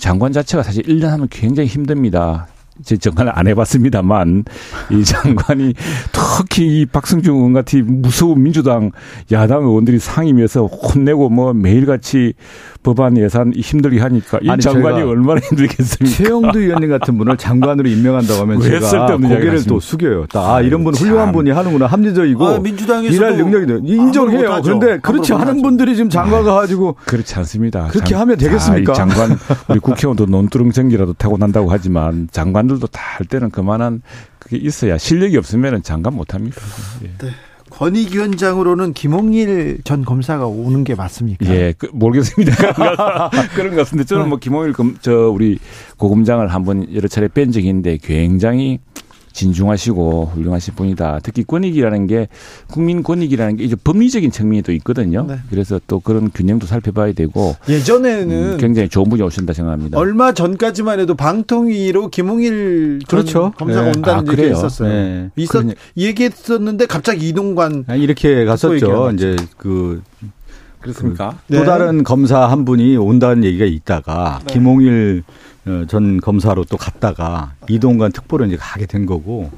S6: 장관 자체가 사실 1년 하면 굉장히 힘듭니다. 제 정관을 안 해봤습니다만 이 장관이 특히 이 박승중 의원 같은 무서운 민주당 야당 의원들이 상임위에서 혼내고 뭐 매일같이 법안 예산 힘들게 하니까 이
S5: 아니,
S6: 장관이 얼마나 힘들겠습니까?
S5: 최영두 의원님 같은 분을 장관으로 임명한다고 하면
S6: 왜
S5: 제가 고개를? 또 숙여요. 딱, 아, 이런 분
S6: 참.
S5: 훌륭한 분이 하는구나. 합리적이고
S1: 아, 민주당에서도
S5: 일할 능력이 돼. 인정해요.
S1: 못하죠.
S5: 그런데 그렇지 않은. 분들이 지금 장관 가 가지고
S6: 그렇지 않습니다.
S5: 그렇게 하면 되겠습니까?
S6: 자, 이 장관 우리 국회의원도 논두렁 전기라도 타고 난다고 하지만 장관 들도 다 할 때는 그만한 그게 있어야 실력이 없으면 장관 못 합니다. 예.
S1: 권익위원장으로는 김홍일 전 검사가 오는 게 맞습니까?
S6: 예, 그, 모르겠습니다. 그런 것 같은데 저는 뭐 김홍일 검, 저 우리 고검장을 한번 여러 차례 뵌 적이 있는데 굉장히 진중하시고 훌륭하신 분이다. 특히 권익이라는 게 국민 권익이라는 게 이제 법리적인 측면이 또 있거든요.
S1: 네.
S6: 그래서 또 그런 균형도 살펴봐야 되고
S1: 예전에는
S6: 음, 굉장히 좋은 분이 오신다 생각합니다.
S1: 얼마 전까지만 해도 방통위로 김홍일 전
S5: 그렇죠.
S1: 검사가
S5: 네.
S1: 온다는
S6: 아,
S1: 얘기가
S6: 그래요?
S1: 있었어요.
S5: 네.
S1: 있었
S6: 그러니-
S1: 얘기했었는데 갑자기 이동관
S5: 아, 이렇게 갔었죠. 이제 그
S6: 그렇습니까?
S5: 또
S1: 네.
S5: 다른 검사 한 분이 온다는 얘기가 있다가
S1: 네.
S5: 김홍일 어, 전 검사로 또 갔다가 이동관 특보로 이제 가게 된 거고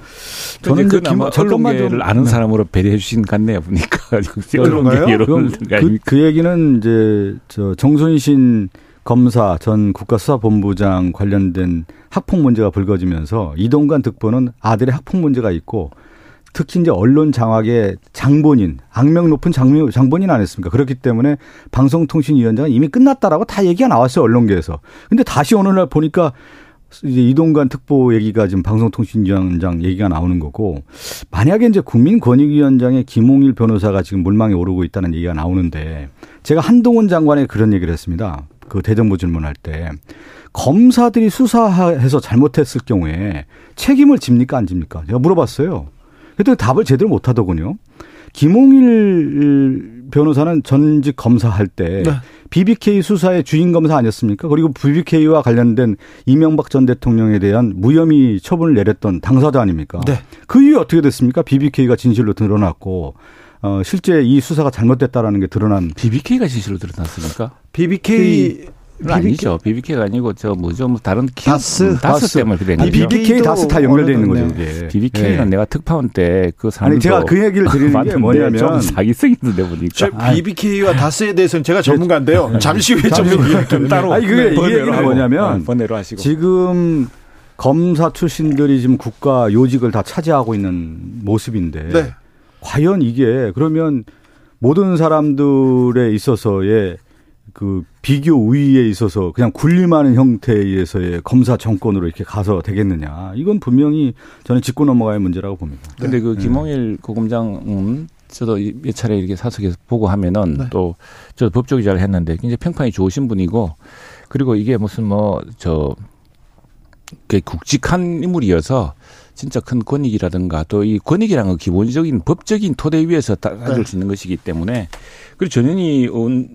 S6: 저는 그그 언론계를 아는
S5: 네.
S6: 사람으로 배려해 주신 것 같네요 보니까
S1: 그런가요?
S6: 언론계
S5: 그럼
S6: 여론
S5: 그, 그 얘기는 이제 저 정순신 검사 전 국가수사본부장 관련된 학폭 문제가 불거지면서 이동관 특보는 아들의 학폭 문제가 있고 특히 이제 언론 장악의 장본인, 악명 높은 장, 장본인 아니었습니까? 그렇기 때문에 방송통신위원장은 이미 끝났다라고 다 얘기가 나왔어요, 언론계에서. 근데 다시 어느 날 보니까 이제 이동관 특보 얘기가 지금 방송통신위원장 얘기가 나오는 거고 만약에 이제 국민권익위원장의 김홍일 변호사가 지금 물망에 오르고 있다는 얘기가 나오는데 제가 한동훈 장관에 그런 얘기를 했습니다. 그 대정부 질문할 때 검사들이 수사해서 잘못했을 경우에 책임을 집니까 안 집니까? 제가 물어봤어요. 그랬더니 답을 제대로 못 하더군요. 김홍일 변호사는 전직 검사할 때
S1: 네.
S5: BBK 수사의 주인 검사 아니었습니까? 그리고 BBK와 관련된 이명박 전 대통령에 대한 무혐의 처분을 내렸던 당사자 아닙니까?
S1: 네.
S5: 그 이후에 어떻게 됐습니까? BBK가 진실로 드러났고 어, 실제 이 수사가 잘못됐다라는 게 드러난
S6: BBK가 진실로 드러났습니까?
S1: BBK
S6: 아니죠. BBK가 아니고 저 뭐죠? 뭐 다른 키,
S1: 다스?
S6: 음, 다스. 때문에 그래.
S5: 아니, BBK 다스 다 연결돼 있는 거죠,
S1: 네.
S5: 이게.
S6: BBK는
S5: 예.
S6: 내가 특파원 때 그 사람
S5: 아니, 제가 그 얘기를 드리는 게 뭐냐면
S6: 사기성이 있는데 보니까
S1: 저 BBK와 다스에 대해서는 제가 전문가인데요. 잠시 후에 좀 얘기할게요.
S6: 따로
S5: 아니, 그게 이
S6: 번외로
S5: 얘기는
S6: 하고.
S5: 뭐냐면
S6: 어, 번외로 하시고
S5: 지금 검사 출신들이 지금 국가 요직을 다 차지하고 있는 모습인데
S1: 네.
S5: 과연 이게 그러면 모든 사람들에 있어서의 그 비교 우위에 있어서 그냥 군림하는 형태에 의해서의 검사 정권으로 이렇게 가서 되겠느냐. 이건 분명히 저는 짚고 넘어가야 문제라고 봅니다.
S6: 근데 그 김홍일 고검장 음, 저도 이- 몇 차례 이렇게 사석에서 보고 하면은
S1: 네.
S6: 또 저도 법조 기자를 했는데 굉장히 평판이 좋으신 분이고 그리고 이게 무슨 뭐저 굵직한 인물이어서 진짜 큰 권익이라든가 또 이 권익이라는 건 기본적인 법적인 토대 위에서 다 가질
S1: 네.
S6: 수 있는 것이기 때문에 그리고 전현희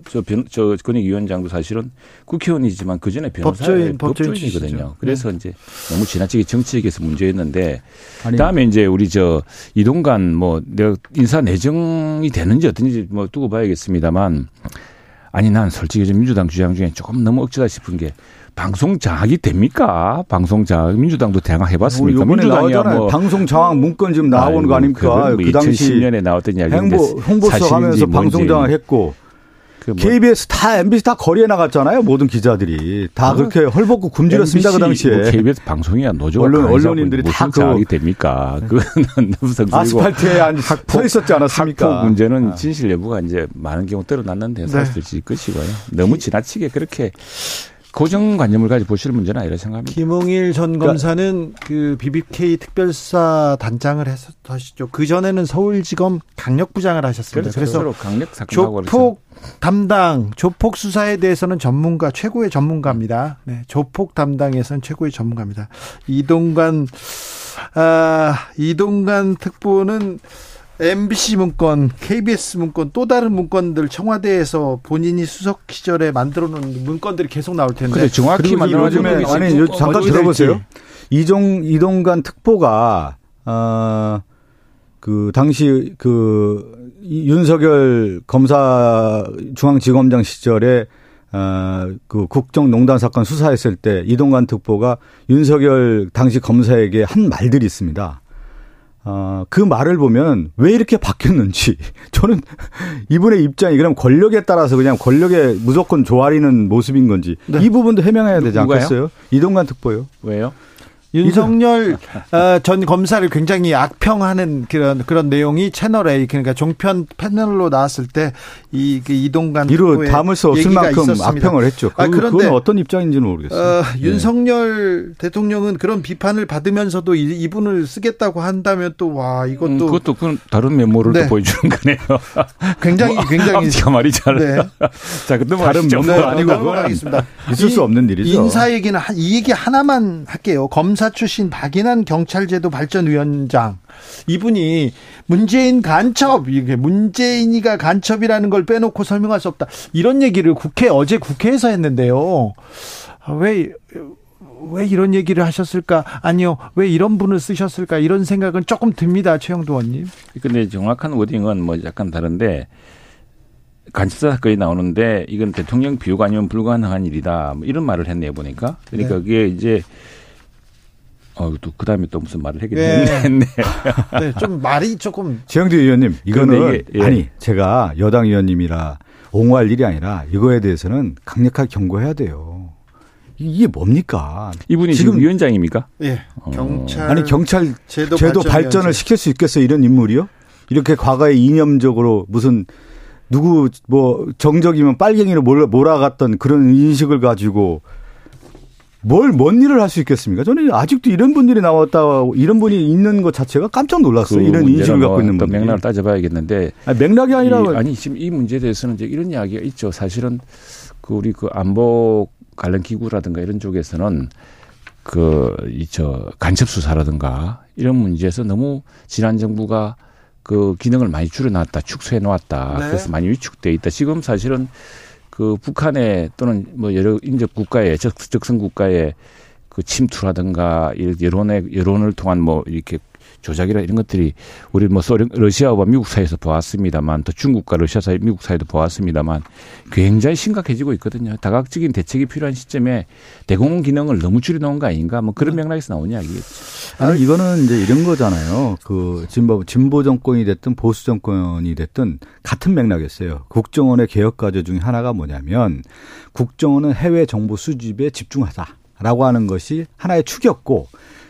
S6: 저, 변, 저 권익위원장도 사실은 국회의원이지만 그 전에 변호사의
S1: 법조인, 법조인
S6: 법조인이거든요. 그래서 이제 너무 지나치게 정치적에서 문제였는데
S5: 아니,
S6: 그다음에 이제 우리 저 이동관 뭐 내가 인사 내정이 되는지 어떤지 뭐 두고 봐야겠습니다만 아니 난 솔직히 좀 민주당 주장 중에 조금 너무 억지다 싶은 게 방송 장악이 됩니까? 방송 장악 민주당도 대항 해봤습니까?
S5: 뭐
S6: 민주당이야. 뭐
S5: 방송 장악 문건 지금 나오는 거 아닙니까? 그 당시
S6: 2010년에 나왔던 이야기인데
S5: 행보, 홍보수석 하면서 방송 장악 했고
S6: 그 뭐
S5: KBS 다 MBC 다 거리에 나갔잖아요. 모든 기자들이 다
S6: 아,
S5: 그렇게 헐벗고 굶주렸습니다. 그
S6: MBC,
S5: 당시에.
S6: 뭐 KBS 방송이야 노조가
S5: 언론- 언론인들이
S6: 무슨
S5: 다 그거-
S6: 장악이 됩니까? 무슨 그리고
S5: 아스팔트에 안서 있었지 않았습니까?
S6: 학폭 문제는 진실 여부가 이제 많은 경우 드러났는데 사실 일 것이고요. 너무 지나치게 그렇게 고정관념을 가지고 보실 문제는 아니라 생각합니다.
S1: 김홍일 전 검사는 그 BBK 특별수사 단장을 했었시죠. 그 전에는 서울지검 강력부장을 하셨습니다.
S6: 그래서,
S1: 그래서
S6: 서로 강력
S1: 조폭 담당, 조폭 수사에 대해서는 전문가, 최고의 전문가입니다. 네, 조폭 담당에서는 최고의 전문가입니다. 이동관, 아, 이동관 특보는 MBC 문건, KBS 문건, 또 다른 문건들 청와대에서 본인이 수석 시절에 만들어 놓은 문건들이 계속 나올 텐데.
S6: 근데 정확히
S5: 요즘에
S6: 게
S5: 아니 요- 잠깐 들어보세요. 이종 이동관 특보가 어 그 당시 그 이- 윤석열 검사 중앙지검장 시절에 어 그 국정농단 사건 수사했을 때 이동관 특보가 윤석열 당시 검사에게 한 말들이 있습니다. 어, 그 말을 보면 왜 이렇게 바뀌었는지 저는 이분의 입장이 그럼 권력에 따라서 그냥 권력에 무조건 조아리는 모습인 건지
S1: 네.
S5: 이 부분도 해명해야 되지
S6: 누가요?
S5: 않겠어요? 이동관 특보요.
S6: 왜요?
S1: 윤석열 어, 전 검사를 굉장히 악평하는 그런 그런 내용이 채널 A 그러니까 종편 패널로 나왔을 때 이 이동관 특보의
S5: 담을 수 없을 만큼
S1: 있었습니다.
S5: 악평을 했죠. 그,
S1: 아, 그런데
S5: 그건 어떤 입장인지는 모르겠어요.
S1: 어,
S5: 네.
S1: 윤석열 대통령은 그런 비판을 받으면서도 이- 이분을 쓰겠다고 한다면 또 와 이것도
S6: 음, 그것도 그건 다른 면모를
S1: 네.
S6: 또 보여주는 거네요.
S1: 굉장히 굉장히
S6: 앞뒤가 말이 잘.
S1: 네.
S6: 자, 그때
S5: 다른 면모
S1: 네,
S5: 아니고
S1: 넘어가겠습니다.
S5: 있을 수 없는 일이죠.
S1: 인사 얘기는 한- 이 얘기 하나만 할게요. 검사 출신 박인환 경찰제도 발전위원장 이분이 문재인 간첩 이게 문재인이가 간첩이라는 걸 빼놓고 설명할 수 없다. 이런 얘기를 국회 어제 국회에서 했는데요. 아, 왜왜 이런 얘기를 하셨을까? 아니요. 왜 이런 분을 쓰셨을까? 이런 생각은 조금 듭니다. 최영도 의원님.
S6: 근데 정확한 워딩은 뭐 약간 다른데 간첩사 사건이 나오는데 이건 대통령 비호가 아니면 불가능한 일이다. 뭐 이런 말을 했네요 보니까. 그러니까
S1: 네.
S6: 그게 이제 어, 또 그다음에 또 무슨 말을 하긴
S1: 네.
S6: 했네.
S1: 네, 좀 말이 조금
S5: 최영두 의원님, 이거는
S6: 이게, 예.
S5: 아니 제가 여당 의원님이라 옹호할 일이 아니라 이거에 대해서는 강력하게 경고해야 돼요. 이게 뭡니까?
S6: 이분이
S5: 지금
S6: 지금 위원장입니까?
S1: 예.
S6: 어.
S1: 경찰
S5: 아니 경찰
S1: 제도,
S5: 제도
S1: 발전 위원장.
S5: 시킬 수 있겠어요? 이런 인물이요? 이렇게 과거에 이념적으로 무슨 누구 뭐 정적이면 빨갱이로 몰아, 몰아갔던 그런 인식을 가지고 뭘 뭔 일을 할 수 있겠습니까? 저는 아직도 이런 분들이 나왔다 이런 분이 있는 것 자체가 깜짝 놀랐어요. 이런
S6: 문제는
S5: 인식을 갖고
S6: 뭐
S5: 있는
S6: 또
S5: 분들.
S6: 맥락을 따져봐야겠는데
S5: 아니, 맥락이 아니라
S6: 이, 아니 지금 이 문제에 대해서는 이제 이런 이야기가 있죠. 사실은 그 우리 그 안보 관련 기구라든가 이런 쪽에서는 그 이 저 간첩 수사라든가 이런 문제에서 너무 지난 정부가 그 기능을 많이 줄여놨다, 축소해 놓았다.
S1: 네.
S6: 그래서 많이 위축돼 있다. 지금 사실은 그 북한에 또는 뭐 여러 인접 국가에 적, 적성 국가에 그 침투라든가 이 여론의 여론을 통한 뭐 이렇게 조작이라 이런 것들이 우리 뭐 소련 러시아와 미국 사이에서 보았습니다만 또 중국과 러시아 사이 미국 사이도 보았습니다만 굉장히 심각해지고 있거든요. 다각적인 대책이 필요한 시점에 대공원 기능을 너무 줄여놓은 거 아닌가 뭐 그런 맥락에서 나온 이야기겠죠.
S5: 아니 이거는 이제 이런 거잖아요. 그 진보 진보 정권이 됐든 보수 정권이 됐든 같은 맥락이었어요. 국정원의 개혁 과제 중에 하나가 뭐냐면 국정원은 해외 정보 수집에 집중하자라고 하는 것이 하나의 축이었고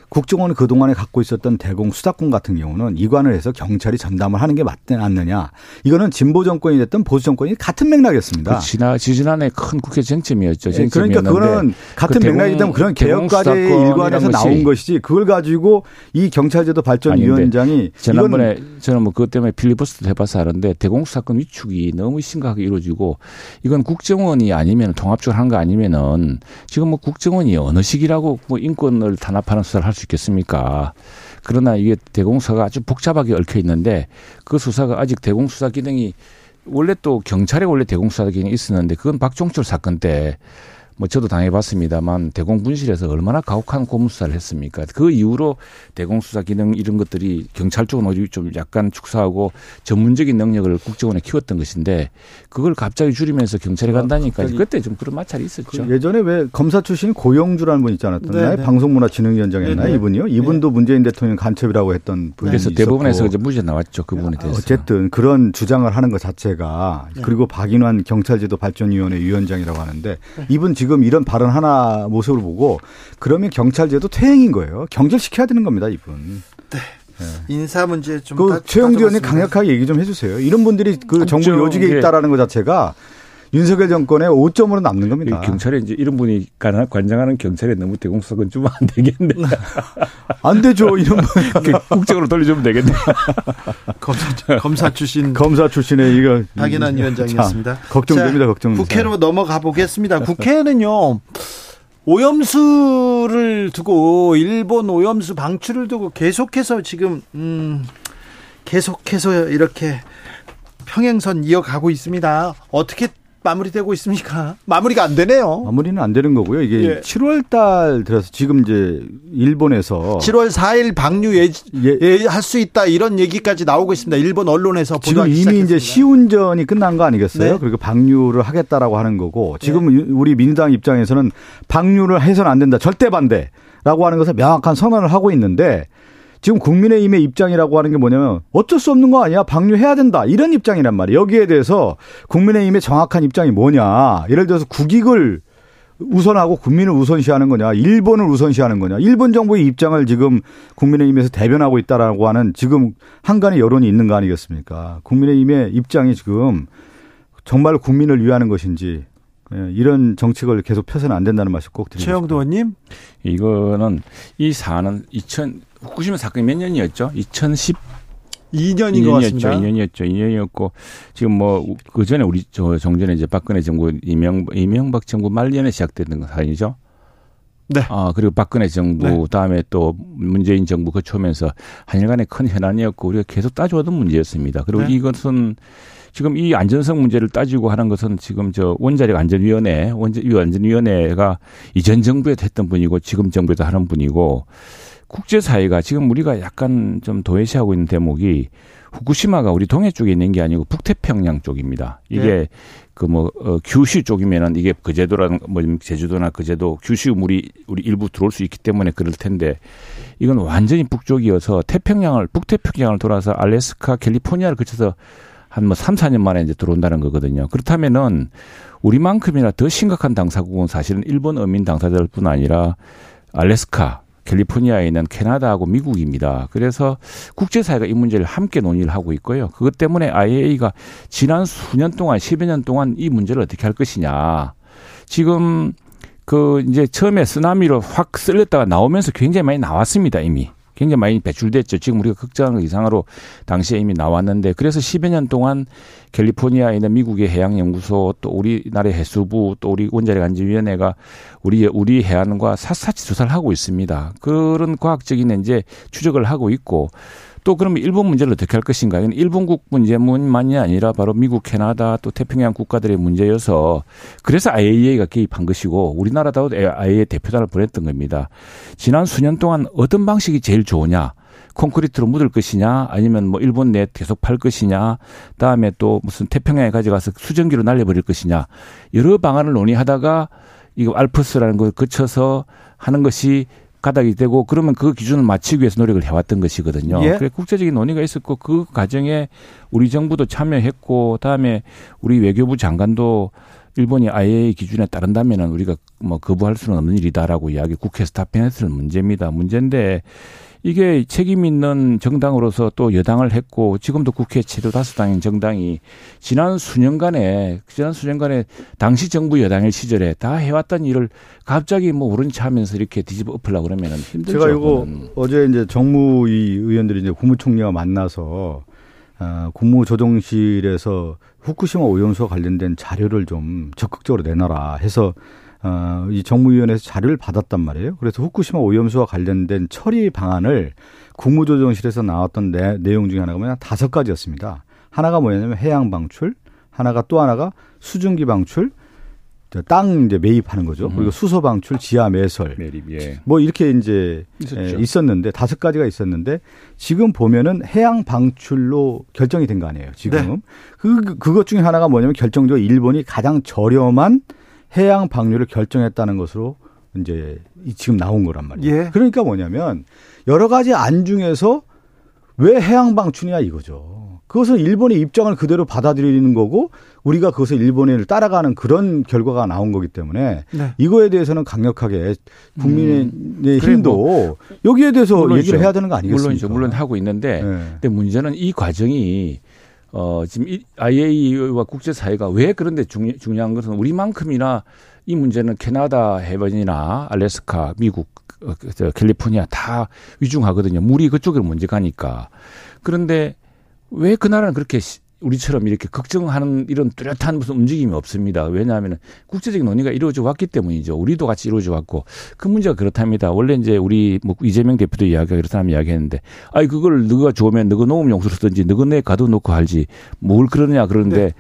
S5: 국정원이 그동안에 갖고 있었던 대공 수사권 같은 경우는 이관을 해서 경찰이 전담을 하는 게 맞지 않느냐. 이거는 진보 정권이 됐든 보수 정권이 같은 맥락이었습니다.
S6: 그 지난 지지난해 큰 국회 쟁점이었죠.
S5: 네, 그러니까 그거는 같은 그 맥락이기 때문에 그런 개혁과제의 일관에서 나온 것이지 그걸 가지고 이 경찰제도 발전위원장이
S6: 지난번에 저는 뭐 그것 때문에 필리버스터 해봐서 하는데 대공 수사권 위축이 너무 심각하게 이루어지고 이건 국정원이 아니면 통합적으로 하는 거 아니면은 지금 뭐 국정원이 어느 시기라고 뭐 인권을 탄압하는 수사를 할수 있겠습니까? 그러나 이게 대공수사가 아주 복잡하게 얽혀 있는데 그 수사가 아직 대공수사 기능이 원래 또 경찰에 원래 대공수사 기능이 있었는데 그건 박종철 사건 때 뭐 저도 당해봤습니다만 대공분실에서 얼마나 가혹한 고무수사를 했습니까? 그 이후로 대공수사 기능 이런 것들이 경찰 쪽은 오히려 좀 약간 축소하고 전문적인 능력을 국정원에 키웠던 것인데 그걸 갑자기 줄이면서 경찰에 아, 간다니까 그때 좀 그런 마찰이 있었죠.
S5: 그 예전에 왜 검사 출신 고영주라는 분 있지 않았나요? 네, 네. 방송문화진흥위원장이었나요? 네, 이분이요? 이분도 문재인 대통령 간첩이라고 했던 분이
S6: 그래서 대법원에서 이제 무죄 나왔죠. 그분에 대해서.
S5: 어쨌든 그런 주장을 하는 것 자체가 그리고 박인환 경찰제도 발전위원회 위원장이라고 하는데 이분 지금 지금 이런 발언 하나 모습을 보고 그러면 경찰제도 퇴행인 거예요. 경질시켜야 되는 겁니다, 이분.
S1: 네. 네. 인사 문제 좀.
S5: 그 최영두 의원님 강력하게 얘기 좀 해주세요. 이런 분들이 그 정부 요직에 있다라는 것 자체가 윤석열 정권의 5점으로 남는 겁니다.
S6: 경찰에 이제 이런 분이 관장하는 경찰에 너무 대공수사권 주면 안 되겠네.
S5: 안 되죠. 이런 분.
S6: 그 국정으로 돌려주면 되겠네.
S1: 검사, 검사 출신.
S5: 검사 출신의 이거.
S1: 박인환 위원장이었습니다.
S5: 걱정됩니다. 걱정.
S1: 국회로 넘어가 보겠습니다. 국회는요. 오염수를 두고 일본 오염수 방출을 두고 계속해서 지금 음 계속해서 이렇게 평행선 이어가고 있습니다. 어떻게 마무리되고 있습니까? 마무리가 안 되네요.
S5: 마무리는 안 되는 거고요. 이게 예. 7월 달 들어서 지금 이제 일본에서
S1: 7월 4일 방류 예 할 수 있다 이런 얘기까지 나오고 있습니다. 일본 언론에서
S5: 지금 이미
S1: 시작했습니다.
S5: 이제 시운전이 끝난 거 아니겠어요? 네. 그리고 방류를 하겠다라고 하는 거고 지금 네. 우리 민주당 입장에서는 방류를 해서는 안 된다. 절대 반대라고 하는 것을 명확한 선언을 하고 있는데 지금 국민의힘의 입장이라고 하는 게 뭐냐면 어쩔 수 없는 거 아니야. 방류해야 된다. 이런 입장이란 말이에요. 여기에 대해서 국민의힘의 정확한 입장이 뭐냐. 예를 들어서 국익을 우선하고 국민을 우선시하는 거냐, 일본을 우선시하는 거냐, 일본 정부의 입장을 지금 국민의힘에서 대변하고 있다라고 하는 지금 한간의 여론이 있는 거 아니겠습니까? 국민의힘의 입장이 지금 정말 국민을 위하는 것인지 예, 이런 정책을 계속 펴서는 안 된다는 말씀 꼭 드리고
S1: 최영도 의원님
S6: 이거는 이 사안은 2000 후쿠시마 사건이 몇 년이었죠? 2010
S1: 2년인 2년이었죠. 것 같습니다.
S6: 2년이었죠. 2년이었고 지금 뭐 그 전에 우리 저 정전에 이제 박근혜 정부 이명 이명박 정부 말년에 시작됐던 사안이죠. 네. 아 그리고 박근혜 정부 네. 다음에 또 문재인 정부 거쳐오면서 한일간의 큰 현안이었고 우리가 계속 따져오던 문제였습니다. 그리고 네. 이것은 지금 이 안전성 문제를 따지고 하는 것은 지금 저 원자력 안전위원회 원자 안전위원회가 이전 정부에도 했던 분이고 지금 정부에도 하는 분이고 국제사회가 지금 우리가 약간 좀 도외시하고 있는 대목이 후쿠시마가 우리 동해 쪽에 있는 게 아니고 북태평양 쪽입니다. 이게 네. 그뭐 어, 규슈 쪽이면은 이게 그제도라는 뭐 제주도나 그제도 규슈 물이 우리 일부 들어올 수 있기 때문에 그럴 텐데 이건 완전히 북쪽이어서 태평양을 북태평양을 돌아서 알래스카, 캘리포니아를 거쳐서 한뭐 3, 4년 만에 이제 들어온다는 거거든요. 그렇다면은 우리만큼이나 더 심각한 당사국은 사실은 일본 어민 당사자들뿐 아니라 알래스카, 캘리포니아에 있는 캐나다하고 미국입니다. 그래서 국제사회가 이 문제를 함께 논의를 하고 있고요. 그것 때문에 IAEA가 지난 수년 동안, 10여 년 동안 이 문제를 어떻게 할 것이냐. 지금 그 이제 처음에 쓰나미로 확 쓸렸다가 나오면서 굉장히 많이 나왔습니다, 이미. 굉장히 많이 배출됐죠. 지금 우리가 걱정한 이상으로 당시에 이미 나왔는데 그래서 10여 년 동안 캘리포니아에 있는 미국의 해양연구소 또 우리나라의 해수부 또 우리 원자력 안전위원회가 우리 우리 해안과 샅샅이 조사를 하고 있습니다. 그런 과학적인 이제 추적을 하고 있고 또 그러면 일본 문제를 어떻게 할 것인가? 이건 일본국 문제만이 아니라 바로 미국, 캐나다 또 태평양 국가들의 문제여서 그래서 IAEA가 개입한 것이고 우리나라도 IAEA 대표단을 보냈던 겁니다. 지난 수년 동안 어떤 방식이 제일 좋으냐? 콘크리트로 묻을 것이냐 아니면 뭐 일본 내 계속 팔 것이냐 다음에 또 무슨 태평양에 가져가서 수증기로 날려버릴 것이냐 여러 방안을 논의하다가 이거 알프스라는 걸 거쳐서 하는 것이 가닥이 되고 그러면 그 기준을 맞추기 위해서 노력을 해왔던 것이거든요.
S1: 예.
S6: 그래 국제적인 논의가 있었고 그 과정에 우리 정부도 참여했고 다음에 우리 외교부 장관도 일본이 IAEA 기준에 따른다면은 우리가 뭐 거부할 수는 없는 일이다라고 이야기 국회에서 답변했을 문제입니다. 문제인데 이게 책임 있는 정당으로서 또 여당을 했고 지금도 국회 최대 다수당인 정당이 지난 수년간에 지난 수년간에 당시 정부 여당의 시절에 다 해왔던 일을 갑자기 뭐 우른치 하면서 이렇게 뒤집어 엎으려 그러면은 힘들죠.
S5: 제가 이거. 어제 이제 정무위 의원들이 이제 국무총리와 만나서 아, 국무조정실에서 후쿠시마 오염수와 관련된 자료를 좀 적극적으로 내놔라 해서 어, 이 정무위원회에서 자료를 받았단 말이에요. 그래서 후쿠시마 오염수와 관련된 처리 방안을 국무조정실에서 나왔던 내, 내용 중에 하나가 뭐냐 다섯 가지였습니다. 하나가 뭐냐면 해양 방출, 하나가 또 하나가 수증기 방출, 저땅 이제 매입하는 거죠. 그리고 수소 방출, 지하 매설,
S6: 매립 예.
S5: 뭐 이렇게 이제
S6: 있었죠.
S5: 에, 있었는데 다섯 가지가 있었는데 지금 보면은 해양 방출로 결정이 된 거 아니에요. 지금
S1: 네.
S5: 그 그- 그것 중에 하나가 뭐냐면 결정적으로 일본이 가장 저렴한 해양 방류를 결정했다는 것으로 이제 이- 지금 나온 거란 말이에요.
S1: 예.
S5: 그러니까 뭐냐면 여러 가지 안 중에서 왜 해양 방출이냐 이거죠. 그것은 일본의 입장을 그대로 받아들이는 거고 우리가 그것을 일본을 따라가는 그런 결과가 나온 거기 때문에
S1: 네.
S5: 이거에 대해서는 강력하게 국민의
S6: 음. 그래,
S5: 힘도 여기에 대해서
S6: 물론이죠.
S5: 얘기를 해야 되는 거 아니겠습니까?
S6: 물론이죠. 물론 하고 있는데
S5: 네.
S6: 근데 문제는 이 과정이 어 지금 이 IAEA와 국제 사회가 왜 그런데 중, 중요한 것은 우리만큼이나 이 문제는 캐나다 해변이나 알래스카, 미국, 어, 그, 저, 캘리포니아 다 위중하거든요. 물이 그쪽으로 먼저 가니까. 그런데 왜 그 나라는 그렇게 시- 우리처럼 이렇게 걱정하는 이런 뚜렷한 무슨 움직임이 없습니다. 왜냐하면 국제적인 논의가 이루어져 왔기 때문이죠. 우리도 같이 이루어져 왔고 그 문제가 그렇답니다. 원래 이제 우리 뭐 이재명 대표도 이야기가 그렇다면 이야기했는데 아이 그걸 너가 좋으면 너가 농업 용수로 쓰든지 너가 내 가둬놓고 할지 뭘 그러느냐 그러는데
S1: 네.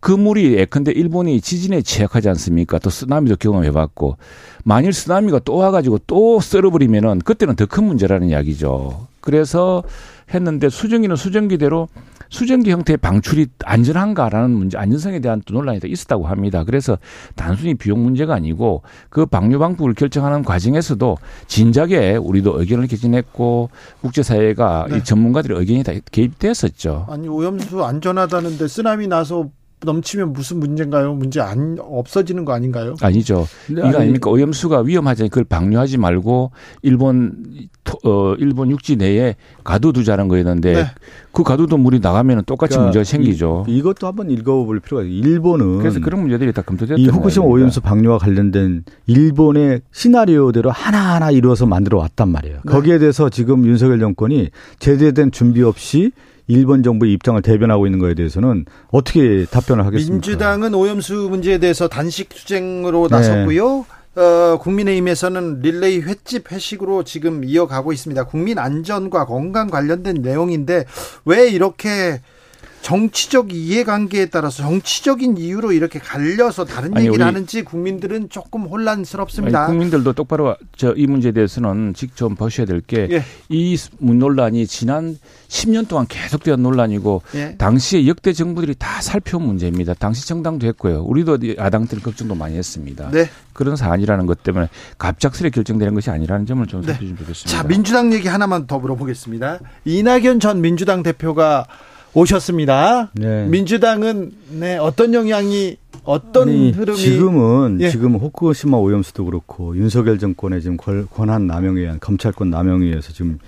S6: 그 물이 예컨대 일본이 지진에 취약하지 않습니까? 또 쓰나미도 경험해봤고 만일 쓰나미가 또 와가지고 또 썰어버리면은 그때는 더 큰 문제라는 이야기죠. 그래서 했는데 수증기는 수증기대로 수증기 형태의 방출이 안전한가라는 문제, 안전성에 대한 또 논란이 더 있었다고 합니다. 그래서 단순히 비용 문제가 아니고 그 방류 방법을 결정하는 과정에서도 진작에 우리도 의견을 개진했고 국제사회가
S1: 네.
S6: 이 전문가들의 의견이 다 개입됐었죠.
S1: 아니 오염수 안전하다는데 쓰나미 나서 넘치면 무슨 문제인가요? 문제 안 없어지는 거 아닌가요?
S6: 아니죠. 이거
S5: 아니,
S6: 아닙니까? 오염수가 위험하지 그걸 방류하지 말고 일본 토- 어 일본 육지 내에 가둬두자는 거였는데
S1: 네.
S6: 그 가둬둔 물이 나가면 똑같이
S5: 그러니까
S6: 문제가 생기죠.
S5: 이, 이것도 한번 읽어볼 필요가 있어요. 일본은
S6: 그래서 그런 문제들이 다 검토됐던
S5: 이 후쿠시마. 오염수 방류와 관련된 일본의 시나리오대로 하나하나 이루어서 만들어 왔단 말이에요.
S1: 네.
S5: 거기에 대해서 지금 윤석열 정권이 제대된 준비 없이 일본 정부의 입장을 대변하고 있는 거에 대해서는 어떻게 답변을 하겠습니까?
S1: 민주당은 오염수 문제에 대해서 단식 투쟁으로
S5: 네.
S1: 나섰고요. 어, 국민의힘에서는 릴레이 횟집 회식으로 지금 이어가고 있습니다. 국민 안전과 건강 관련된 내용인데 왜 이렇게 정치적 이해관계에 따라서 정치적인 이유로 이렇게 갈려서 다른
S6: 아니,
S1: 얘기를 하는지 국민들은 조금 혼란스럽습니다.
S6: 아니, 국민들도 똑바로 저 이 문제에 대해서는 직접 보셔야 될 게이
S1: 예.
S6: 논란이 지난 10년 동안 계속된 논란이고
S1: 예.
S6: 당시에 역대 정부들이 다 살펴온 문제입니다. 당시 정당도 했고요. 우리도 야당들 걱정도 많이 했습니다.
S1: 네.
S6: 그런 사안이라는 것 때문에 갑작스레 결정되는 것이 아니라는 점을 좀
S1: 네.
S6: 살펴주시면 좋겠습니다.
S1: 자, 민주당 얘기 하나만 더 물어보겠습니다. 이낙연 전 민주당 대표가 오셨습니다.
S5: 네.
S1: 민주당은 네, 어떤 영향이 어떤
S5: 아니,
S1: 흐름이
S5: 지금은
S1: 예.
S5: 지금 후쿠시마 오염수도 그렇고 윤석열 정권의 지금 권- 권한 남용에 의한 검찰권 남용에 의해서 지금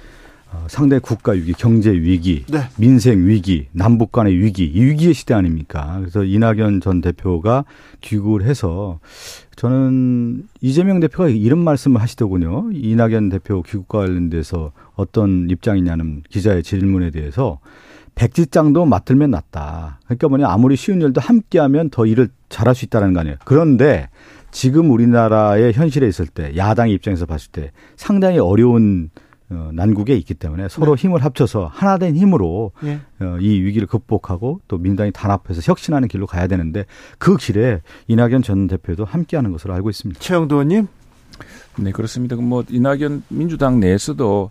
S5: 어, 상대 국가 위기, 경제 위기,
S1: 네.
S5: 민생 위기, 남북 간의 위기, 이 위기의 시대 아닙니까? 그래서 이낙연 전 대표가 귀국을 해서 저는 이재명 대표가 이런 말씀을 하시더군요. 이낙연 대표 귀국과 관련돼서 어떤 입장이냐는 기자의 질문에 대해서 백지장도 맡들면 낫다. 그러니까 뭐냐 아무리 쉬운 일도 함께하면 더 일을 잘할 수 있다는 거 아니에요. 그런데 지금 우리나라의 현실에 있을 때 야당의 입장에서 봤을 때 상당히 어려운 어, 난국에 있기 때문에 서로 힘을 합쳐서 하나된 힘으로
S1: 예.
S5: 어, 이 위기를 극복하고 또 민당이 단합해서 혁신하는 길로 가야 되는데 그 길에 이낙연 전 대표도 함께하는 것으로 알고 있습니다.
S1: 최영도 의원님
S6: 네, 그렇습니다. 뭐 이낙연 민주당 내에서도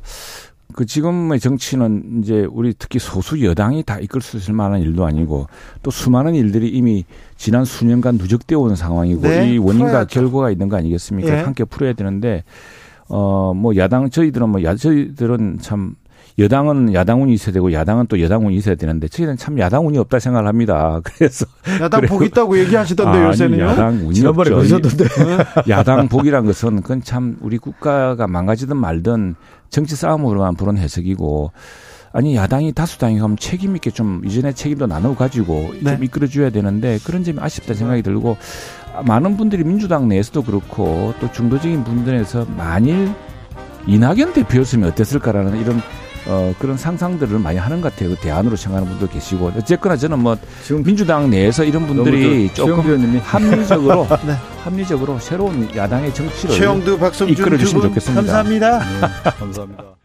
S6: 그 지금의 정치는 이제 우리 특히 소수 여당이 다 이끌 수 있을 만한 일도 아니고 또 수많은 일들이 이미 지난 수년간 누적되어 온 상황이고
S1: 네,
S6: 이 원인과
S1: 풀어야죠.
S6: 결과가 있는 거 아니겠습니까?
S1: 예.
S6: 함께 풀어야 되는데 어 뭐 야당 저희들은 뭐 야, 저희들은 참 여당은 야당운이 있어야 되고 야당은 또 여당운이 있어야 되는데 저희는 참 야당운이 없다 생각을 합니다. 그래서
S1: 야당. 복 있다고 얘기하시던데
S6: 아니,
S1: 요새는요.
S6: 야당 운이
S5: 지난번에
S6: 없죠.
S5: 그러셨던데.
S6: 야당 복이란 것은 그건 참 우리 국가가 망가지든 말든 정치 싸움으로만 부른 해석이고 아니 야당이 다수당이 가면 책임 있게 좀 이전에 책임도 나누어 가지고
S1: 네.
S6: 좀 이끌어 줘야 되는데 그런 점이 아쉽다 생각이 들고 많은 분들이 민주당 내에서도 그렇고 또 중도적인 분들에서 만일 이낙연 대표였으면 어땠을까라는 이런 어 그런 상상들을 많이 하는 것 같아요. 그 대안으로 생각하는 분도 계시고 어쨌거나 저는 뭐
S5: 지금
S6: 민주당 내에서 이런 분들이
S5: 저
S6: 조금 합리적으로
S1: 네.
S6: 합리적으로 새로운 야당의 정치를 이끌어 주시면
S1: 두분
S6: 좋겠습니다.
S1: 감사합니다.
S5: 네, 감사합니다.